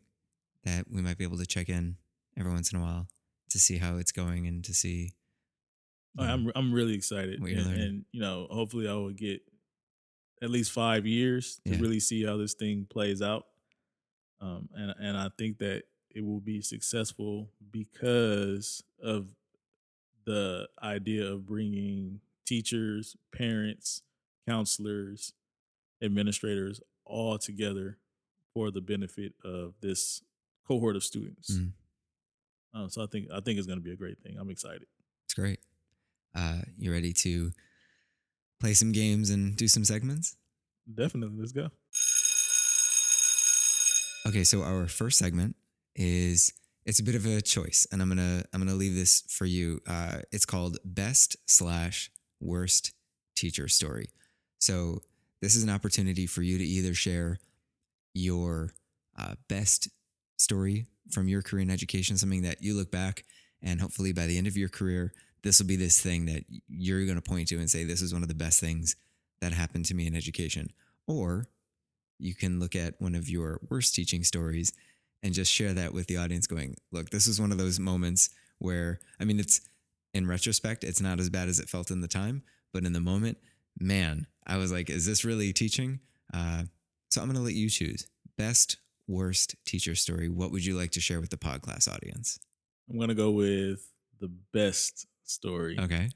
Speaker 1: that we might be able to check in every once in a while to see how it's going and to see. you know,
Speaker 2: I'm I'm really excited. And, and, you know, hopefully I will get at least five years to
Speaker 1: Yeah.
Speaker 2: really see how this thing plays out. Um, and and I think that it will be successful because of the idea of bringing teachers, parents, counselors, administrators all together for the benefit of this cohort of students.
Speaker 1: Mm.
Speaker 2: Um, so I think I think it's going to be a great thing. I'm excited.
Speaker 1: it's great. Uh, you ready to play some games and do some segments?
Speaker 2: Definitely, let's go.
Speaker 1: Okay, so our first segment is it's a bit of a choice, and I'm gonna I'm gonna leave this for you. Uh, it's called best slash worst teacher story. So this is an opportunity for you to either share your uh, best story from your career in education, something that you look back and hopefully by the end of your career, this will be this thing that you're going to point to and say, this is one of the best things that happened to me in education. Or you can look at one of your worst teaching stories and just share that with the audience, going, look, this was one of those moments where, I mean, it's in retrospect, it's not as bad as it felt in the time, but in the moment, man, I was like, is this really teaching? Uh, so I'm going to let you choose best, worst teacher story. What would you like to share with the pod class audience?
Speaker 2: I'm gonna go with the best story.
Speaker 1: Okay.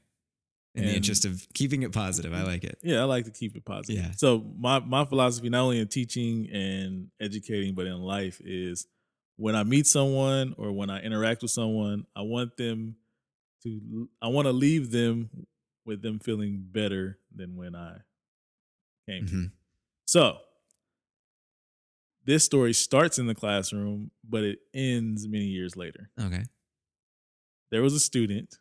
Speaker 1: In the interest of keeping it positive, I like it.
Speaker 2: Yeah, I like to keep it positive.
Speaker 1: Yeah.
Speaker 2: So my my philosophy, not only in teaching and educating, but in life, is when I meet someone or when I interact with someone, I want them to I want to leave them with them feeling better than when I came. to
Speaker 1: Mhm.
Speaker 2: So this story starts in the classroom, but it ends many years later.
Speaker 1: Okay.
Speaker 2: there was a student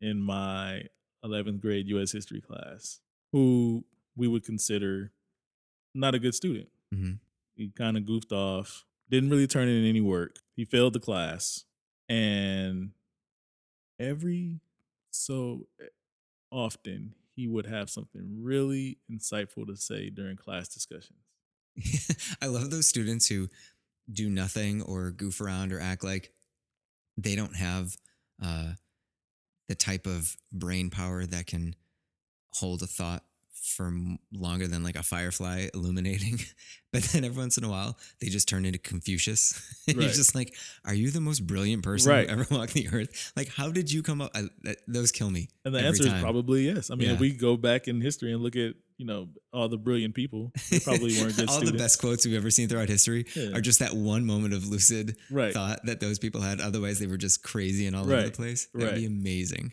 Speaker 2: in my 11th grade US history class who we would consider not a good student.
Speaker 1: Mhm.
Speaker 2: He kind of goofed off, didn't really turn in any work. He failed the class. And every so often, he would have something really insightful to say during class discussions.
Speaker 1: I love those students who do nothing or goof around or act like they don't have uh, the type of brain power that can hold a thought for longer than like a firefly illuminating. but then every once in a while, they just turn into Confucius. and You're just like, are you the most brilliant person
Speaker 2: Right.
Speaker 1: who ever walked the earth? Like, how did you come up? I, that, those kill me.
Speaker 2: And the answer
Speaker 1: time.
Speaker 2: is probably yes. I mean, if we go back in history and look at, you know, all the brilliant people, they probably weren't good
Speaker 1: All
Speaker 2: students.
Speaker 1: the best quotes we've ever seen throughout history
Speaker 2: Yeah.
Speaker 1: are just that one moment of lucid
Speaker 2: Right.
Speaker 1: thought that those people had. Otherwise, they were just crazy and all over the place. That'd be
Speaker 2: right.
Speaker 1: amazing.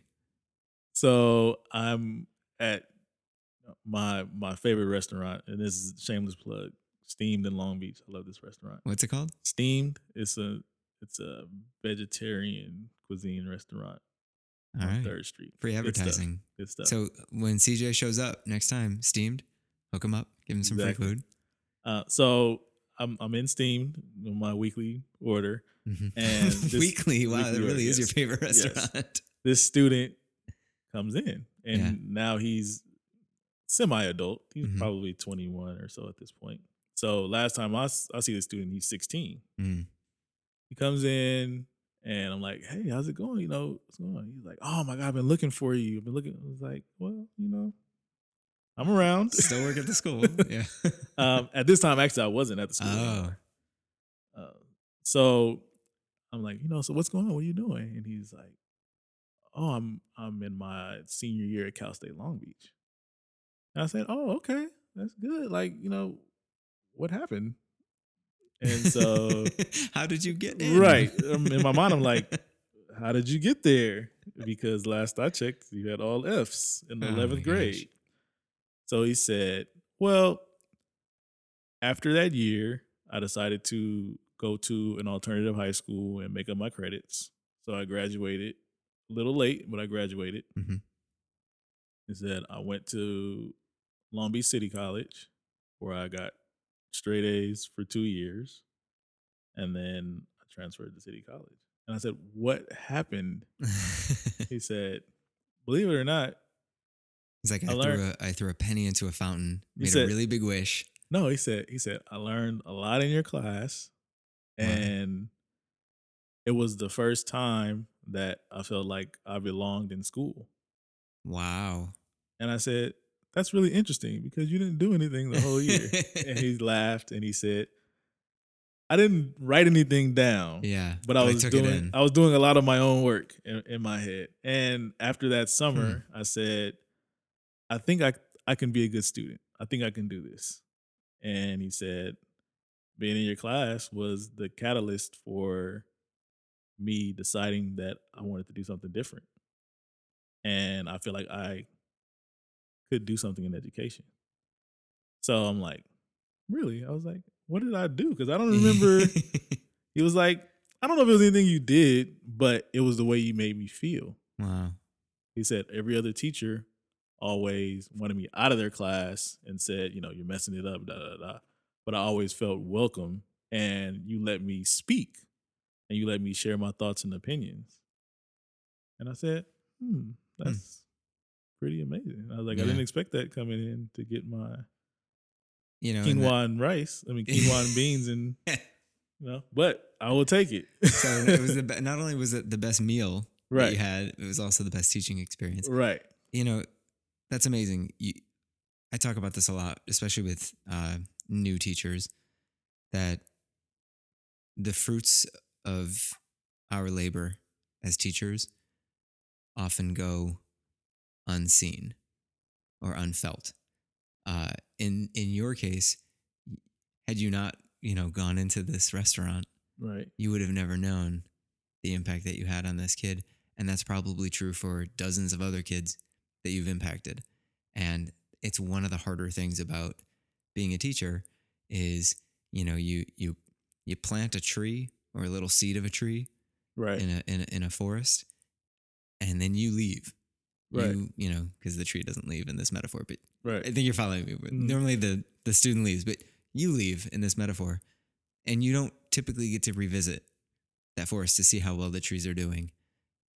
Speaker 2: So I'm at my my favorite restaurant, and this is a shameless plug. Steamed in Long Beach. I love this restaurant.
Speaker 1: What's it called?
Speaker 2: Steamed. It's a It's a vegetarian cuisine restaurant
Speaker 1: All
Speaker 2: on
Speaker 1: right.
Speaker 2: Third Street.
Speaker 1: Free
Speaker 2: Good stuff.
Speaker 1: advertising.
Speaker 2: Good stuff.
Speaker 1: So when CJ shows up next time, steamed, hook him up, give him some
Speaker 2: Exactly.
Speaker 1: free food.
Speaker 2: Uh, so I'm I'm in steamed on my weekly order.
Speaker 1: Mhm.
Speaker 2: And this-
Speaker 1: weekly, wow,
Speaker 2: weekly
Speaker 1: that really
Speaker 2: order,
Speaker 1: is your
Speaker 2: yes.
Speaker 1: favorite
Speaker 2: Yes.
Speaker 1: restaurant.
Speaker 2: This student comes in, and
Speaker 1: Yeah.
Speaker 2: now he's semi-adult. He's
Speaker 1: Mhm.
Speaker 2: probably 21 or so at this point. So last time I, I see the student, he's 16.
Speaker 1: Mm.
Speaker 2: He comes in, and I'm like, "Hey, how's it going? You know, what's going on?" He's like, "Oh my god, I've been looking for you. I've been looking." I was like, "Well, you know, I'm around.
Speaker 1: Still work at the school. Yeah.
Speaker 2: um, at this time, actually, I wasn't at the school.
Speaker 1: oh.
Speaker 2: Uh, so I'm like, you know, so what's going on? What are you doing? And he's like, oh, I'm I'm in my senior year at Cal State Long Beach. And I said, oh, okay, that's good. Like, you know, what happened? And so,
Speaker 1: how did you get in?
Speaker 2: right um, in my mind, I'm like, how did you get there? Because last I checked, you had all Fs in the
Speaker 1: Oh my
Speaker 2: 11th
Speaker 1: gosh.
Speaker 2: grade. So he said, well, after that year, I decided to go to an alternative high school and make up my credits. So I graduated a little late, but I graduated.
Speaker 1: Mhm.
Speaker 2: He said I went to Long Beach City College, where I got straight A's for two years, and then I transferred to City College. And I said, "What happened?" He said, "Believe it or not,
Speaker 1: He's like, I,
Speaker 2: I
Speaker 1: threw a I threw a penny into a fountain, made a really big wish.
Speaker 2: No, he said he said I learned a lot in your class
Speaker 1: Wow.
Speaker 2: and it was the first time that I felt like I belonged in school.
Speaker 1: Wow.
Speaker 2: And I said, that's really interesting because you didn't do anything the whole year. and he laughed and he said, I didn't write anything down.
Speaker 1: yeah.
Speaker 2: But I was doing. I was doing a lot of my own work in, in my head. And after that summer,
Speaker 1: Hmm.
Speaker 2: I said, I think I I can be a good student. I think I can do this. And he said, being in your class was the catalyst for me deciding that I wanted to do something different. And I feel like I could do something in education. So I'm like, really? I was like, what did I do? Because I don't remember he was like, I don't know if it was anything you did, but it was the way you made me feel.
Speaker 1: wow.
Speaker 2: He said every other teacher always wanted me out of their class and said, you know, you're messing it up, da da da. But I always felt welcome and you let me speak and you let me share my thoughts and opinions. And I said, hmm, that's pretty amazing. I was like, I didn't expect that coming in to get my
Speaker 1: You know,
Speaker 2: quinoa
Speaker 1: that-
Speaker 2: and rice. I mean, quinoa and beans and, you know, but I will take it.
Speaker 1: so it was the not only was it the best meal that
Speaker 2: right.
Speaker 1: you had, it was also the best teaching experience.
Speaker 2: Right.
Speaker 1: You know, that's amazing. You, I talk about this a lot, especially with uh, new teachers, that the fruits of our labor as teachers often go unseen or unfelt. Uh, in in your case, had you not you know gone into this restaurant,
Speaker 2: Right.
Speaker 1: you would have never known the impact that you had on this kid. And that's probably true for dozens of other kids that you've impacted. And it's one of the harder things about being a teacher is, you know, you you you plant a tree or a little seed of a tree
Speaker 2: Right.
Speaker 1: in a in a, in a forest and then you leave.
Speaker 2: Right.
Speaker 1: You, you know, because the tree doesn't leave in this metaphor, but
Speaker 2: right.
Speaker 1: I think you're following me. But
Speaker 2: Mm.
Speaker 1: Normally the the student leaves, but you leave in this metaphor, and you don't typically get to revisit that forest to see how well the trees are doing.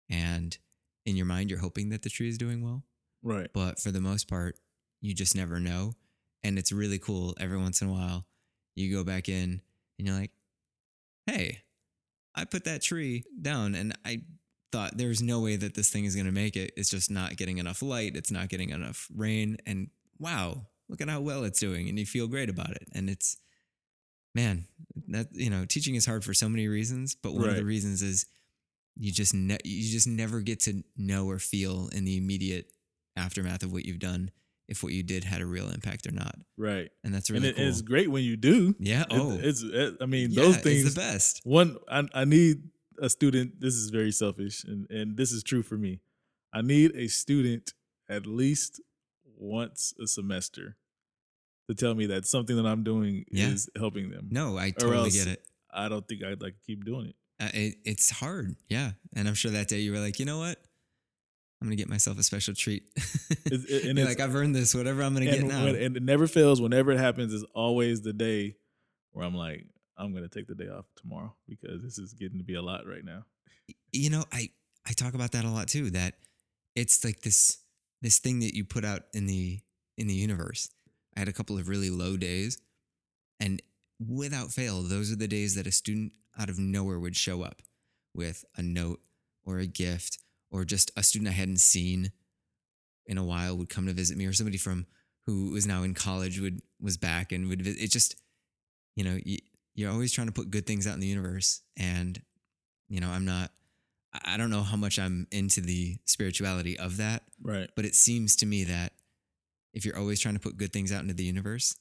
Speaker 1: And in your mind, you're hoping that the tree is doing well,
Speaker 2: Right.
Speaker 1: but for the most part, you just never know. And it's really cool. Every once in a while, you go back in and you're like, "Hey, I put that tree down, and I." Thought there's no way that this thing is going to make it. It's just not getting enough light. It's not getting enough rain. And wow, look at how well it's doing and you feel great about it and it's man that you know teaching is hard for so many reasons but one of the reasons is you just ne- you just never get to know or feel in the immediate aftermath of what you've done if what you did had a real impact or not
Speaker 2: Right.
Speaker 1: and that's
Speaker 2: and
Speaker 1: really
Speaker 2: it,
Speaker 1: cool
Speaker 2: it's great when you do.
Speaker 1: yeah oh
Speaker 2: it's, it, I mean,
Speaker 1: yeah,
Speaker 2: those
Speaker 1: it's
Speaker 2: things.
Speaker 1: the best
Speaker 2: One, I, I need a student. This is very selfish, and and this is true for me. I need a student at least once a semester to tell me that something that I'm doing
Speaker 1: Yeah.
Speaker 2: is helping them.
Speaker 1: no i totally get it
Speaker 2: I don't think I'd like to keep doing it.
Speaker 1: Uh, it, it's hard, yeah. And I'm sure that day you were like, you know what? I'm gonna get myself a special treat.
Speaker 2: It's- it- and
Speaker 1: like, I've earned this. Whatever I'm gonna get now.
Speaker 2: when- and it never fails. Whenever it happens, is always the day where I'm like, I'm gonna take the day off tomorrow because this is getting to be a lot right now.
Speaker 1: you know i i talk about that a lot too that it's like this this thing that you put out in the in the universe i had a couple of really low days and without fail those are the days that a student out of nowhere would show up with a note or a gift or just a student i hadn't seen in a while would come to visit me or somebody from who was now in college would was back and would it just you know you're always trying to put good things out in the universe and you know i'm not I- don't know how much I'm into the spirituality of that,
Speaker 2: Right.
Speaker 1: but it seems to me that if you're always trying to put good things out into the universe,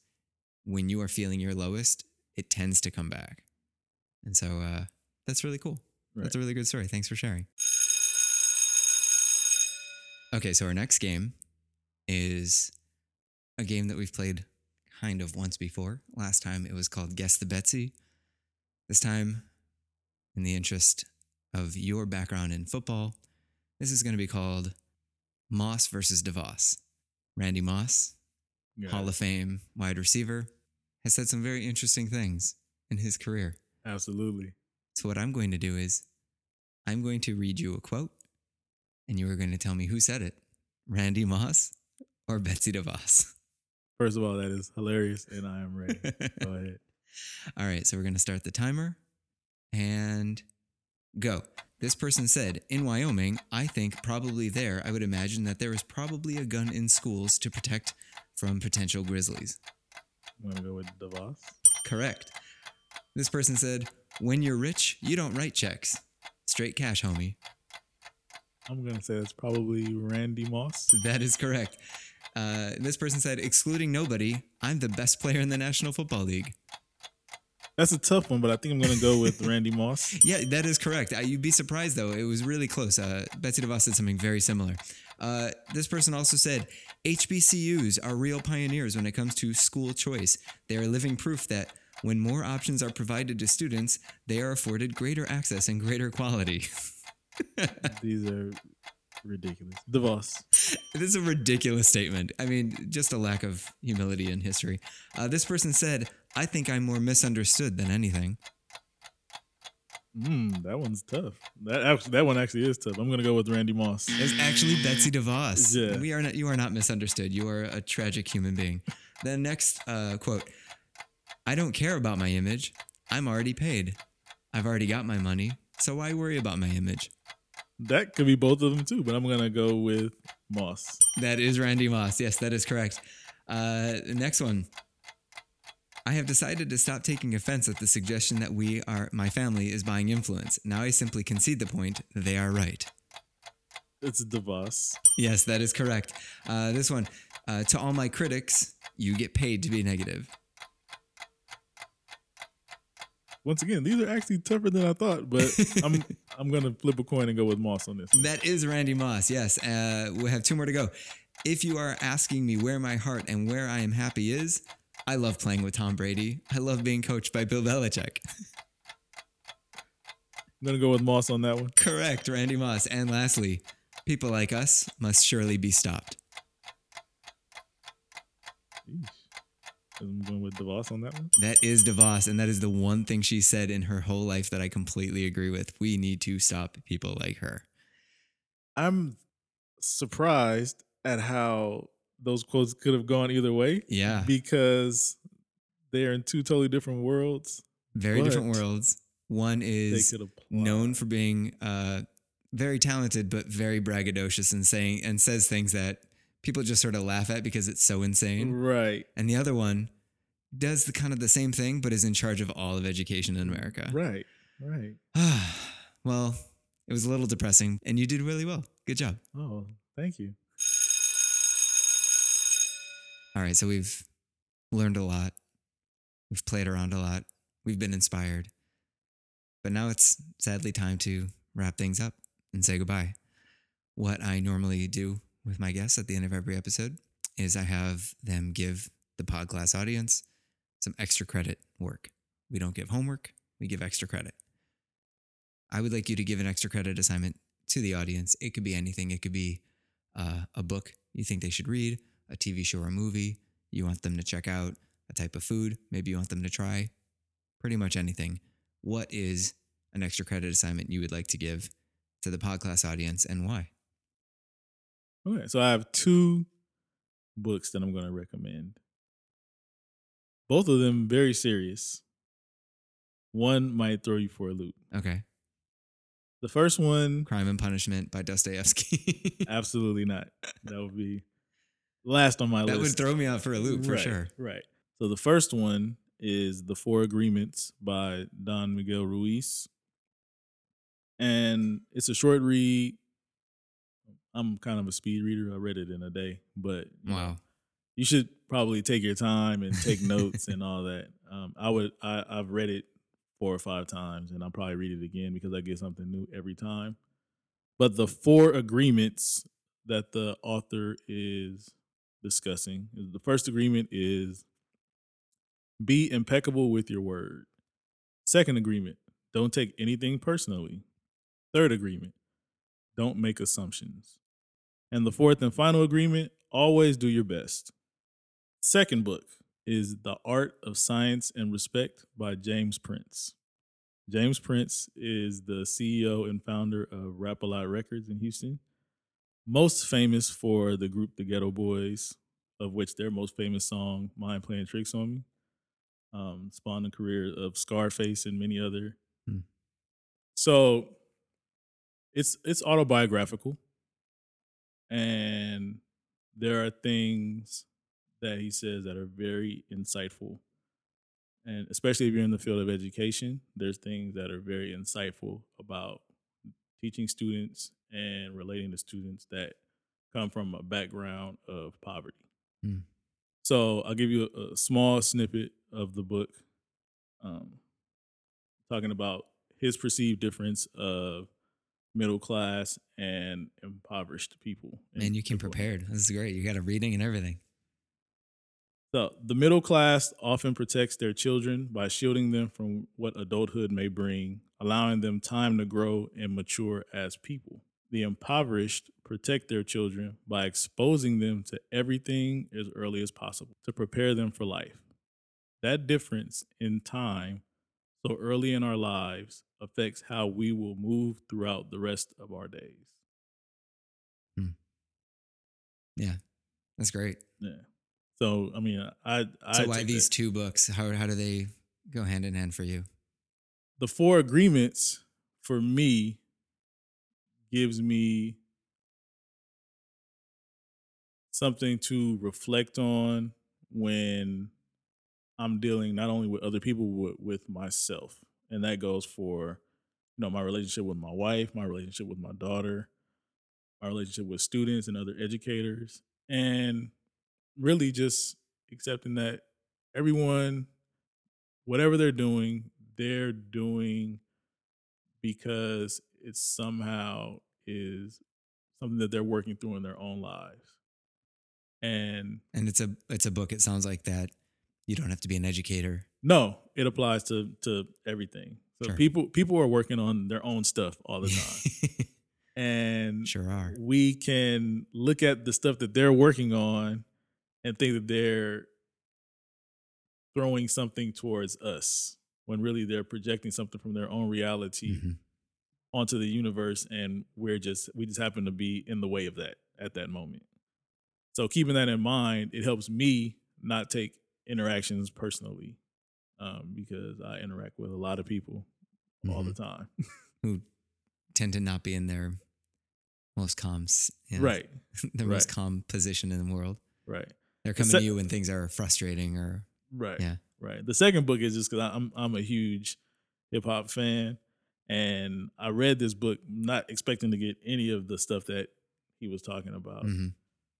Speaker 1: when you are feeling your lowest, it tends to come back. And so uh, that's really cool. That's a really good story. Thanks for sharing. Okay, so our next game is a game that we've played kind of once before. Last time it was called Guess the Betsy. This time, in the interest of your background in football, this is going to be called Moss versus DeVos. Randy Moss,
Speaker 2: Got
Speaker 1: Hall of Fame wide receiver, has said some very interesting things in his career.
Speaker 2: Absolutely.
Speaker 1: So, what I'm going to do is I'm going to read you a quote, and you are going to tell me who said it Randy Moss or Betsy DeVos.
Speaker 2: First of all, that is hilarious, and I am ready. Go ahead.
Speaker 1: All right, so we're going to start the timer and go. This person said, In Wyoming, I think probably there, I would imagine that there is probably a gun in schools to protect from potential grizzlies.
Speaker 2: I'm gonna go with DeVos.
Speaker 1: Correct. This person said, When you're rich, you don't write checks. Straight cash, homie.
Speaker 2: I'm gonna say that's probably Randy Moss.
Speaker 1: That is correct. Uh, this person said, excluding nobody, I'm the best player in the National Football League.
Speaker 2: That's a tough one, but I think I'm gonna go with Randy Moss.
Speaker 1: Yeah, that is correct. Uh, you'd be surprised though; it was really close. Uh, Betsy DeVos said something very similar. Uh, this person also said HBCUs are real pioneers when it comes to school choice. They are living proof that when more options are provided to students, they are afforded greater access and greater quality.
Speaker 2: These are ridiculous. DeVos.
Speaker 1: This is a ridiculous statement. I mean, just a lack of humility in history. Uh, this person said, I think I'm more misunderstood than anything.
Speaker 2: Mm, that one's tough. That actually, that one actually is tough. I'm gonna go with Randy Moss.
Speaker 1: It's actually Betsy DeVos.
Speaker 2: Yeah.
Speaker 1: We are not, you are not misunderstood. You are a tragic human being. The next uh, quote I don't care about my image. I'm already paid. I've already got my money. So why worry about my image?
Speaker 2: That could be both of them too, but I'm gonna go with Moss.
Speaker 1: That is Randy Moss. Yes, that is correct. Uh, the next one. I have decided to stop taking offense at the suggestion that we are my family is buying influence. Now I simply concede the point. They are right.
Speaker 2: It's DeVos.
Speaker 1: Yes, that is correct. Uh, this one. Uh, to all my critics, you get paid to be negative.
Speaker 2: Once again, these are actually tougher than I thought, but I'm I'm gonna flip a coin and go with Moss on this. one.
Speaker 1: That is Randy Moss. Yes. Uh, we have two more to go. If you are asking me where my heart and where I am happy is, I love playing with Tom Brady. I love being coached by Bill Belichick.
Speaker 2: I'm gonna go with Moss on that one.
Speaker 1: Correct, Randy Moss. And lastly, people like us must surely be stopped.
Speaker 2: Yeesh. I'm going with DeVos on that one.
Speaker 1: That is DeVos, and that is the one thing she said in her whole life that I completely agree with. We need to stop people like her.
Speaker 2: I'm surprised at how those quotes could have gone either way.
Speaker 1: Yeah.
Speaker 2: Because they're in two totally different worlds.
Speaker 1: Very different worlds. One is known for being uh, very talented, but very braggadocious and saying and says things that people just sort of laugh at because it's so insane.
Speaker 2: Right.
Speaker 1: And the other one does the kind of the same thing, but is in charge of all of education in America.
Speaker 2: Right. Right.
Speaker 1: well, it was a little depressing, and you did really well. Good job.
Speaker 2: Oh, thank you.
Speaker 1: All right, so we've learned a lot. We've played around a lot. We've been inspired. But now it's sadly time to wrap things up and say goodbye. What I normally do with my guests at the end of every episode is I have them give the podcast audience some extra credit work. We don't give homework, we give extra credit. I would like you to give an extra credit assignment to the audience. It could be anything. It could be uh, a book you think they should read, a TV show or movie you want them to check out, a type of food maybe you want them to try, pretty much anything. What is an extra credit assignment you would like to give to the podcast audience and why?
Speaker 2: Okay, so I have two books that I'm going to recommend. Both of them very serious. One might throw you for a loop.
Speaker 1: Okay.
Speaker 2: The first one,
Speaker 1: Crime and Punishment by Dostoevsky.
Speaker 2: absolutely not. That would be last on my
Speaker 1: that
Speaker 2: list.
Speaker 1: That would throw me out for a loop for
Speaker 2: Right,
Speaker 1: sure.
Speaker 2: Right. So the first one is The Four Agreements by Don Miguel Ruiz. And it's a short read. I'm kind of a speed reader. I read it in a day, but you know,
Speaker 1: Wow.
Speaker 2: you should probably take your time and take notes and all that. Um, I would. I, I've read it four or five times, and I'll probably read it again because I get something new every time. But the four agreements that the author is discussing is the first agreement is be impeccable with your word. Second agreement, don't take anything personally. Third agreement, don't make assumptions. And the fourth and final agreement, always do your best. Second book is The Art of Science and Respect by James Prince. James Prince is the CEO and founder of Rap a Lot Records in Houston. Most famous for the group The Geto Boys, of which their most famous song, Mind Playing Tricks on Me, um, spawned the career of Scarface and many other.
Speaker 1: Hmm.
Speaker 2: So it's it's autobiographical. And there are things that he says that are very insightful. And especially if you're in the field of education there's things that are very insightful about teaching students and relating to students that come from a background of poverty.
Speaker 1: Hmm.
Speaker 2: so i'll give you a, a small snippet of the book um, talking about his perceived difference of middle class and impoverished people.
Speaker 1: Man, you came prepared. This is great. You got a reading and everything.
Speaker 2: So, the middle class often protects their children by shielding them from what adulthood may bring, allowing them time to grow and mature as people. The impoverished protect their children by exposing them to everything as early as possible to prepare them for life. That difference in time so early in our lives affects how we will move throughout the rest of our days. Hmm.
Speaker 1: Yeah, that's great.
Speaker 2: Yeah. So I mean, I I
Speaker 1: So why these
Speaker 2: that.
Speaker 1: two books? How how do they go hand in hand for you?
Speaker 2: the four agreements for me gives me something to reflect on when I'm dealing not only with other people but with myself, and that goes for you know my relationship with my wife, my relationship with my daughter, my relationship with students and other educators, and really just accepting that everyone, whatever they're doing, they're doing because it somehow is something that they're working through in their own lives. And
Speaker 1: And it's a it's a book. It sounds like that. You don't have to be an educator.
Speaker 2: no, it applies to to everything. So
Speaker 1: Sure.
Speaker 2: people people are working on their own stuff all the time. and
Speaker 1: sure are.
Speaker 2: we can look at the stuff that they're working on and think that they're throwing something towards us when really they're projecting something from their own reality
Speaker 1: Mhm.
Speaker 2: onto the universe and we're just we just happen to be in the way of that at that moment so keeping that in mind it helps me not take interactions personally um, because i interact with a lot of people all the
Speaker 1: Mhm.
Speaker 2: time
Speaker 1: Who tend to not be in their most calm, you know,
Speaker 2: right
Speaker 1: their most calm position in the world.
Speaker 2: right
Speaker 1: They're
Speaker 2: The
Speaker 1: coming
Speaker 2: se-
Speaker 1: to you when things are frustrating or
Speaker 2: right
Speaker 1: Yeah.
Speaker 2: right the second book is just because i'm i'm a huge hip-hop fan and i read this book not expecting to get any of the stuff that he was talking about
Speaker 1: Mhm.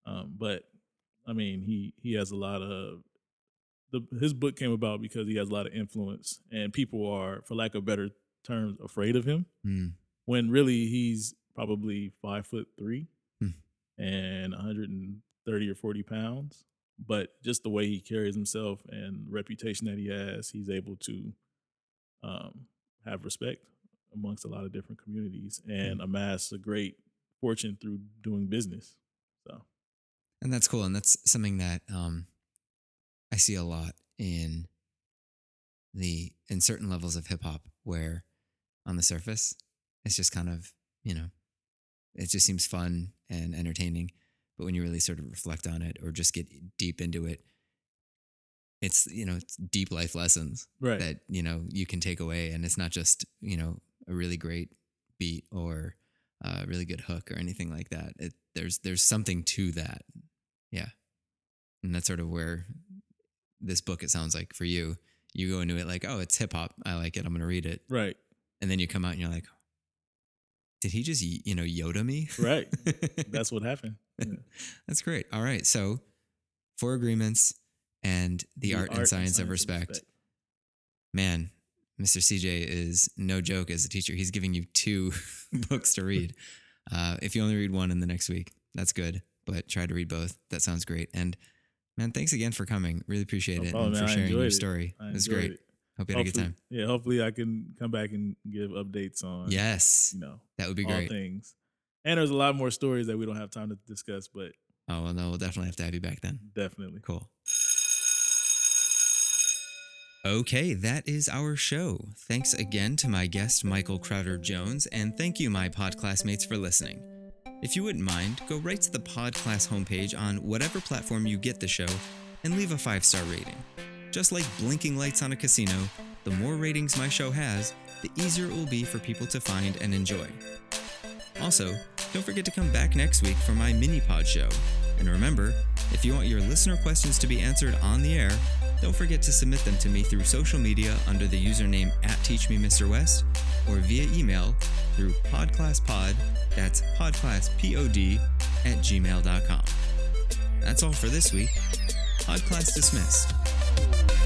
Speaker 2: Um, but I mean, he he has a lot of the his book came about because he has a lot of influence, and people are, for lack of better terms, afraid of him.
Speaker 1: Mm.
Speaker 2: When really he's probably five foot three
Speaker 1: Hmm.
Speaker 2: and 130 or 40 pounds. But just the way he carries himself and reputation that he has, he's able to um, have respect amongst a lot of different communities and amass a great fortune through doing business. So,
Speaker 1: and that's cool, and that's something that um, I see a lot in the in certain levels of hip hop where on the surface it's just kind of you know it just seems fun and entertaining but when you really sort of reflect on it or just get deep into it it's you know it's deep life lessons
Speaker 2: right.
Speaker 1: that you know you can take away and it's not just you know a really great beat or a really good hook or anything like that. It, there's there's something to that. Yeah. And that's sort of where this book it sounds like for you you go into it like oh it's hip hop i like it i'm going to read it
Speaker 2: right.
Speaker 1: and then you come out and you're like did he just you know yoda me
Speaker 2: Right. That's what happened. Yeah.
Speaker 1: that's great all right so four agreements and the, art, and science, of respect man, Mr. CJ is no joke as a teacher. He's giving you two books to read. Uh, if you only read one in the next week, that's good. But try to read both. That sounds great. And man, thanks again for coming. Really appreciate
Speaker 2: No
Speaker 1: it
Speaker 2: problem,
Speaker 1: and
Speaker 2: man.
Speaker 1: for sharing your
Speaker 2: it.
Speaker 1: story.
Speaker 2: I
Speaker 1: It was great.
Speaker 2: it.
Speaker 1: Hope you had a good time.
Speaker 2: Yeah, hopefully I can come back and give updates on
Speaker 1: Yes,
Speaker 2: you know
Speaker 1: that would be
Speaker 2: all
Speaker 1: great.
Speaker 2: things. And there's a lot more stories that we don't have time to discuss, but
Speaker 1: Oh well, no, we'll definitely have to have you back then.
Speaker 2: definitely.
Speaker 1: Cool. Okay, that is our show. Thanks again to my guest, Michael Crowder Jones, and thank you, my pod classmates, for listening. If you wouldn't mind, go right to the pod class homepage on whatever platform you get the show and leave a five star rating. Just like blinking lights on a casino, the more ratings my show has, the easier it will be for people to find and enjoy. Also, don't forget to come back next week for my mini pod show. And remember, if you want your listener questions to be answered on the air, don't forget to submit them to me through social media under the username at TeachMeMrWest or via email through podclasspod, that's podclasspod at gmail.com. That's all for this week. Podclass dismissed.